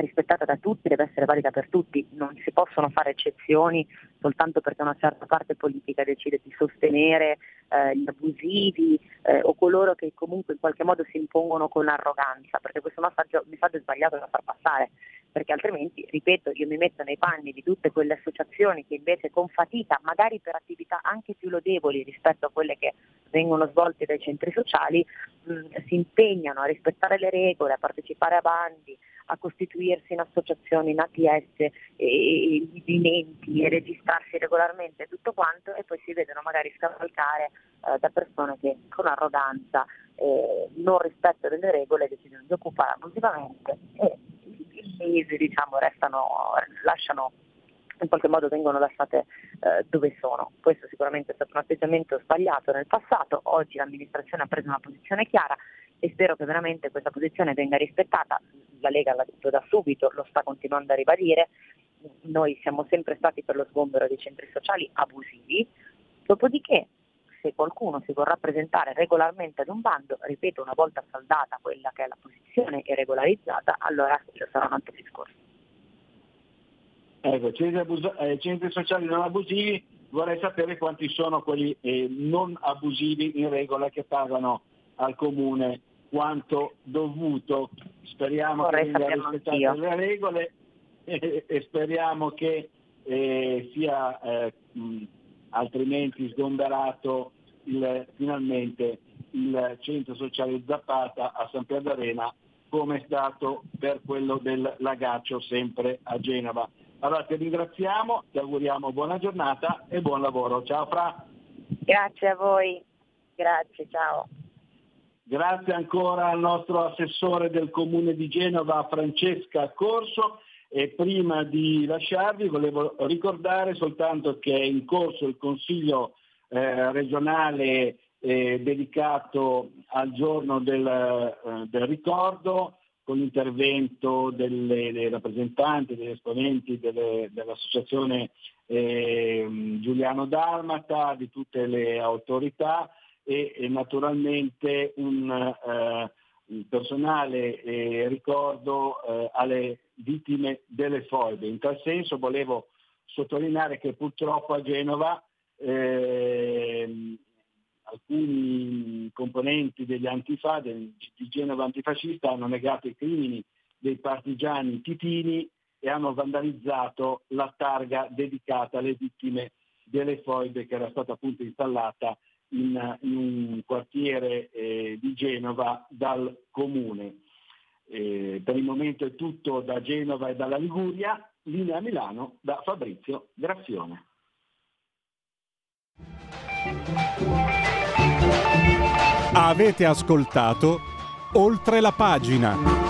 S13: rispettata da tutti, deve essere valida per tutti, non si possono fare eccezioni soltanto perché una certa parte politica decide di sostenere eh, gli abusivi eh, o coloro che comunque in qualche modo si impongono con arroganza, perché questo messaggio, messaggio è sbagliato da far passare, perché altrimenti, ripeto, io mi metto nei panni di tutte quelle associazioni che invece con fatica, magari per attività anche più lodevoli rispetto a quelle che vengono svolte dai centri sociali, mh, si impegnano a rispettare le regole, a partecipare a bandi, a costituirsi in associazioni, in ATS, e movimenti e registrarsi regolarmente e tutto quanto e poi si vedono magari scavalcare eh, da persone che con arroganza, eh, non rispetto delle regole decidono di occupare abusivamente e i mesi diciamo restano, lasciano in qualche modo vengono lasciate eh, dove sono. Questo sicuramente è stato un atteggiamento sbagliato nel passato, oggi l'amministrazione ha preso una posizione chiara e spero che veramente questa posizione venga rispettata. La Lega l'ha detto da subito, lo sta continuando a ribadire, noi siamo sempre stati per lo sgombero dei centri sociali abusivi, dopodiché se qualcuno si vorrà presentare regolarmente ad un bando, ripeto una volta saldata quella che è la posizione e regolarizzata, allora sarà un altro discorso.
S11: Ecco, centri, abus- eh, centri sociali non abusivi, vorrei sapere quanti sono quelli eh, non abusivi in regola che pagano al comune quanto dovuto. Speriamo
S13: Vorrei
S11: che rispettate
S13: anch'io.
S11: le regole e, e speriamo che eh, sia eh, mh, altrimenti sgomberato il- finalmente il centro sociale Zappata a San Pier d'Arena come è stato per quello del Lagaccio sempre a Genova. Allora ti ringraziamo, ti auguriamo buona giornata e buon lavoro. Ciao Fra.
S13: Grazie a voi, grazie, ciao.
S11: Grazie ancora al nostro assessore del comune di Genova Francesca Corso. E prima di lasciarvi volevo ricordare soltanto che è in corso il consiglio eh, regionale eh, dedicato al giorno del, eh, del ricordo con l'intervento delle, dei rappresentanti, degli esponenti delle- dell'associazione eh, Giuliano Dalmata, di tutte le autorità e, e naturalmente un, eh, personale eh, ricordo eh, alle vittime delle foibe. In tal senso volevo sottolineare che purtroppo a Genova ehm, alcuni componenti degli antifa, del, di Genova antifascista hanno negato i crimini dei partigiani titini e hanno vandalizzato la targa dedicata alle vittime delle foibe che era stata appunto installata in, in un quartiere eh, di Genova dal comune. Eh, per il momento è tutto da Genova e dalla Liguria, linea Milano da Fabrizio Graffione.
S7: Avete ascoltato oltre la pagina.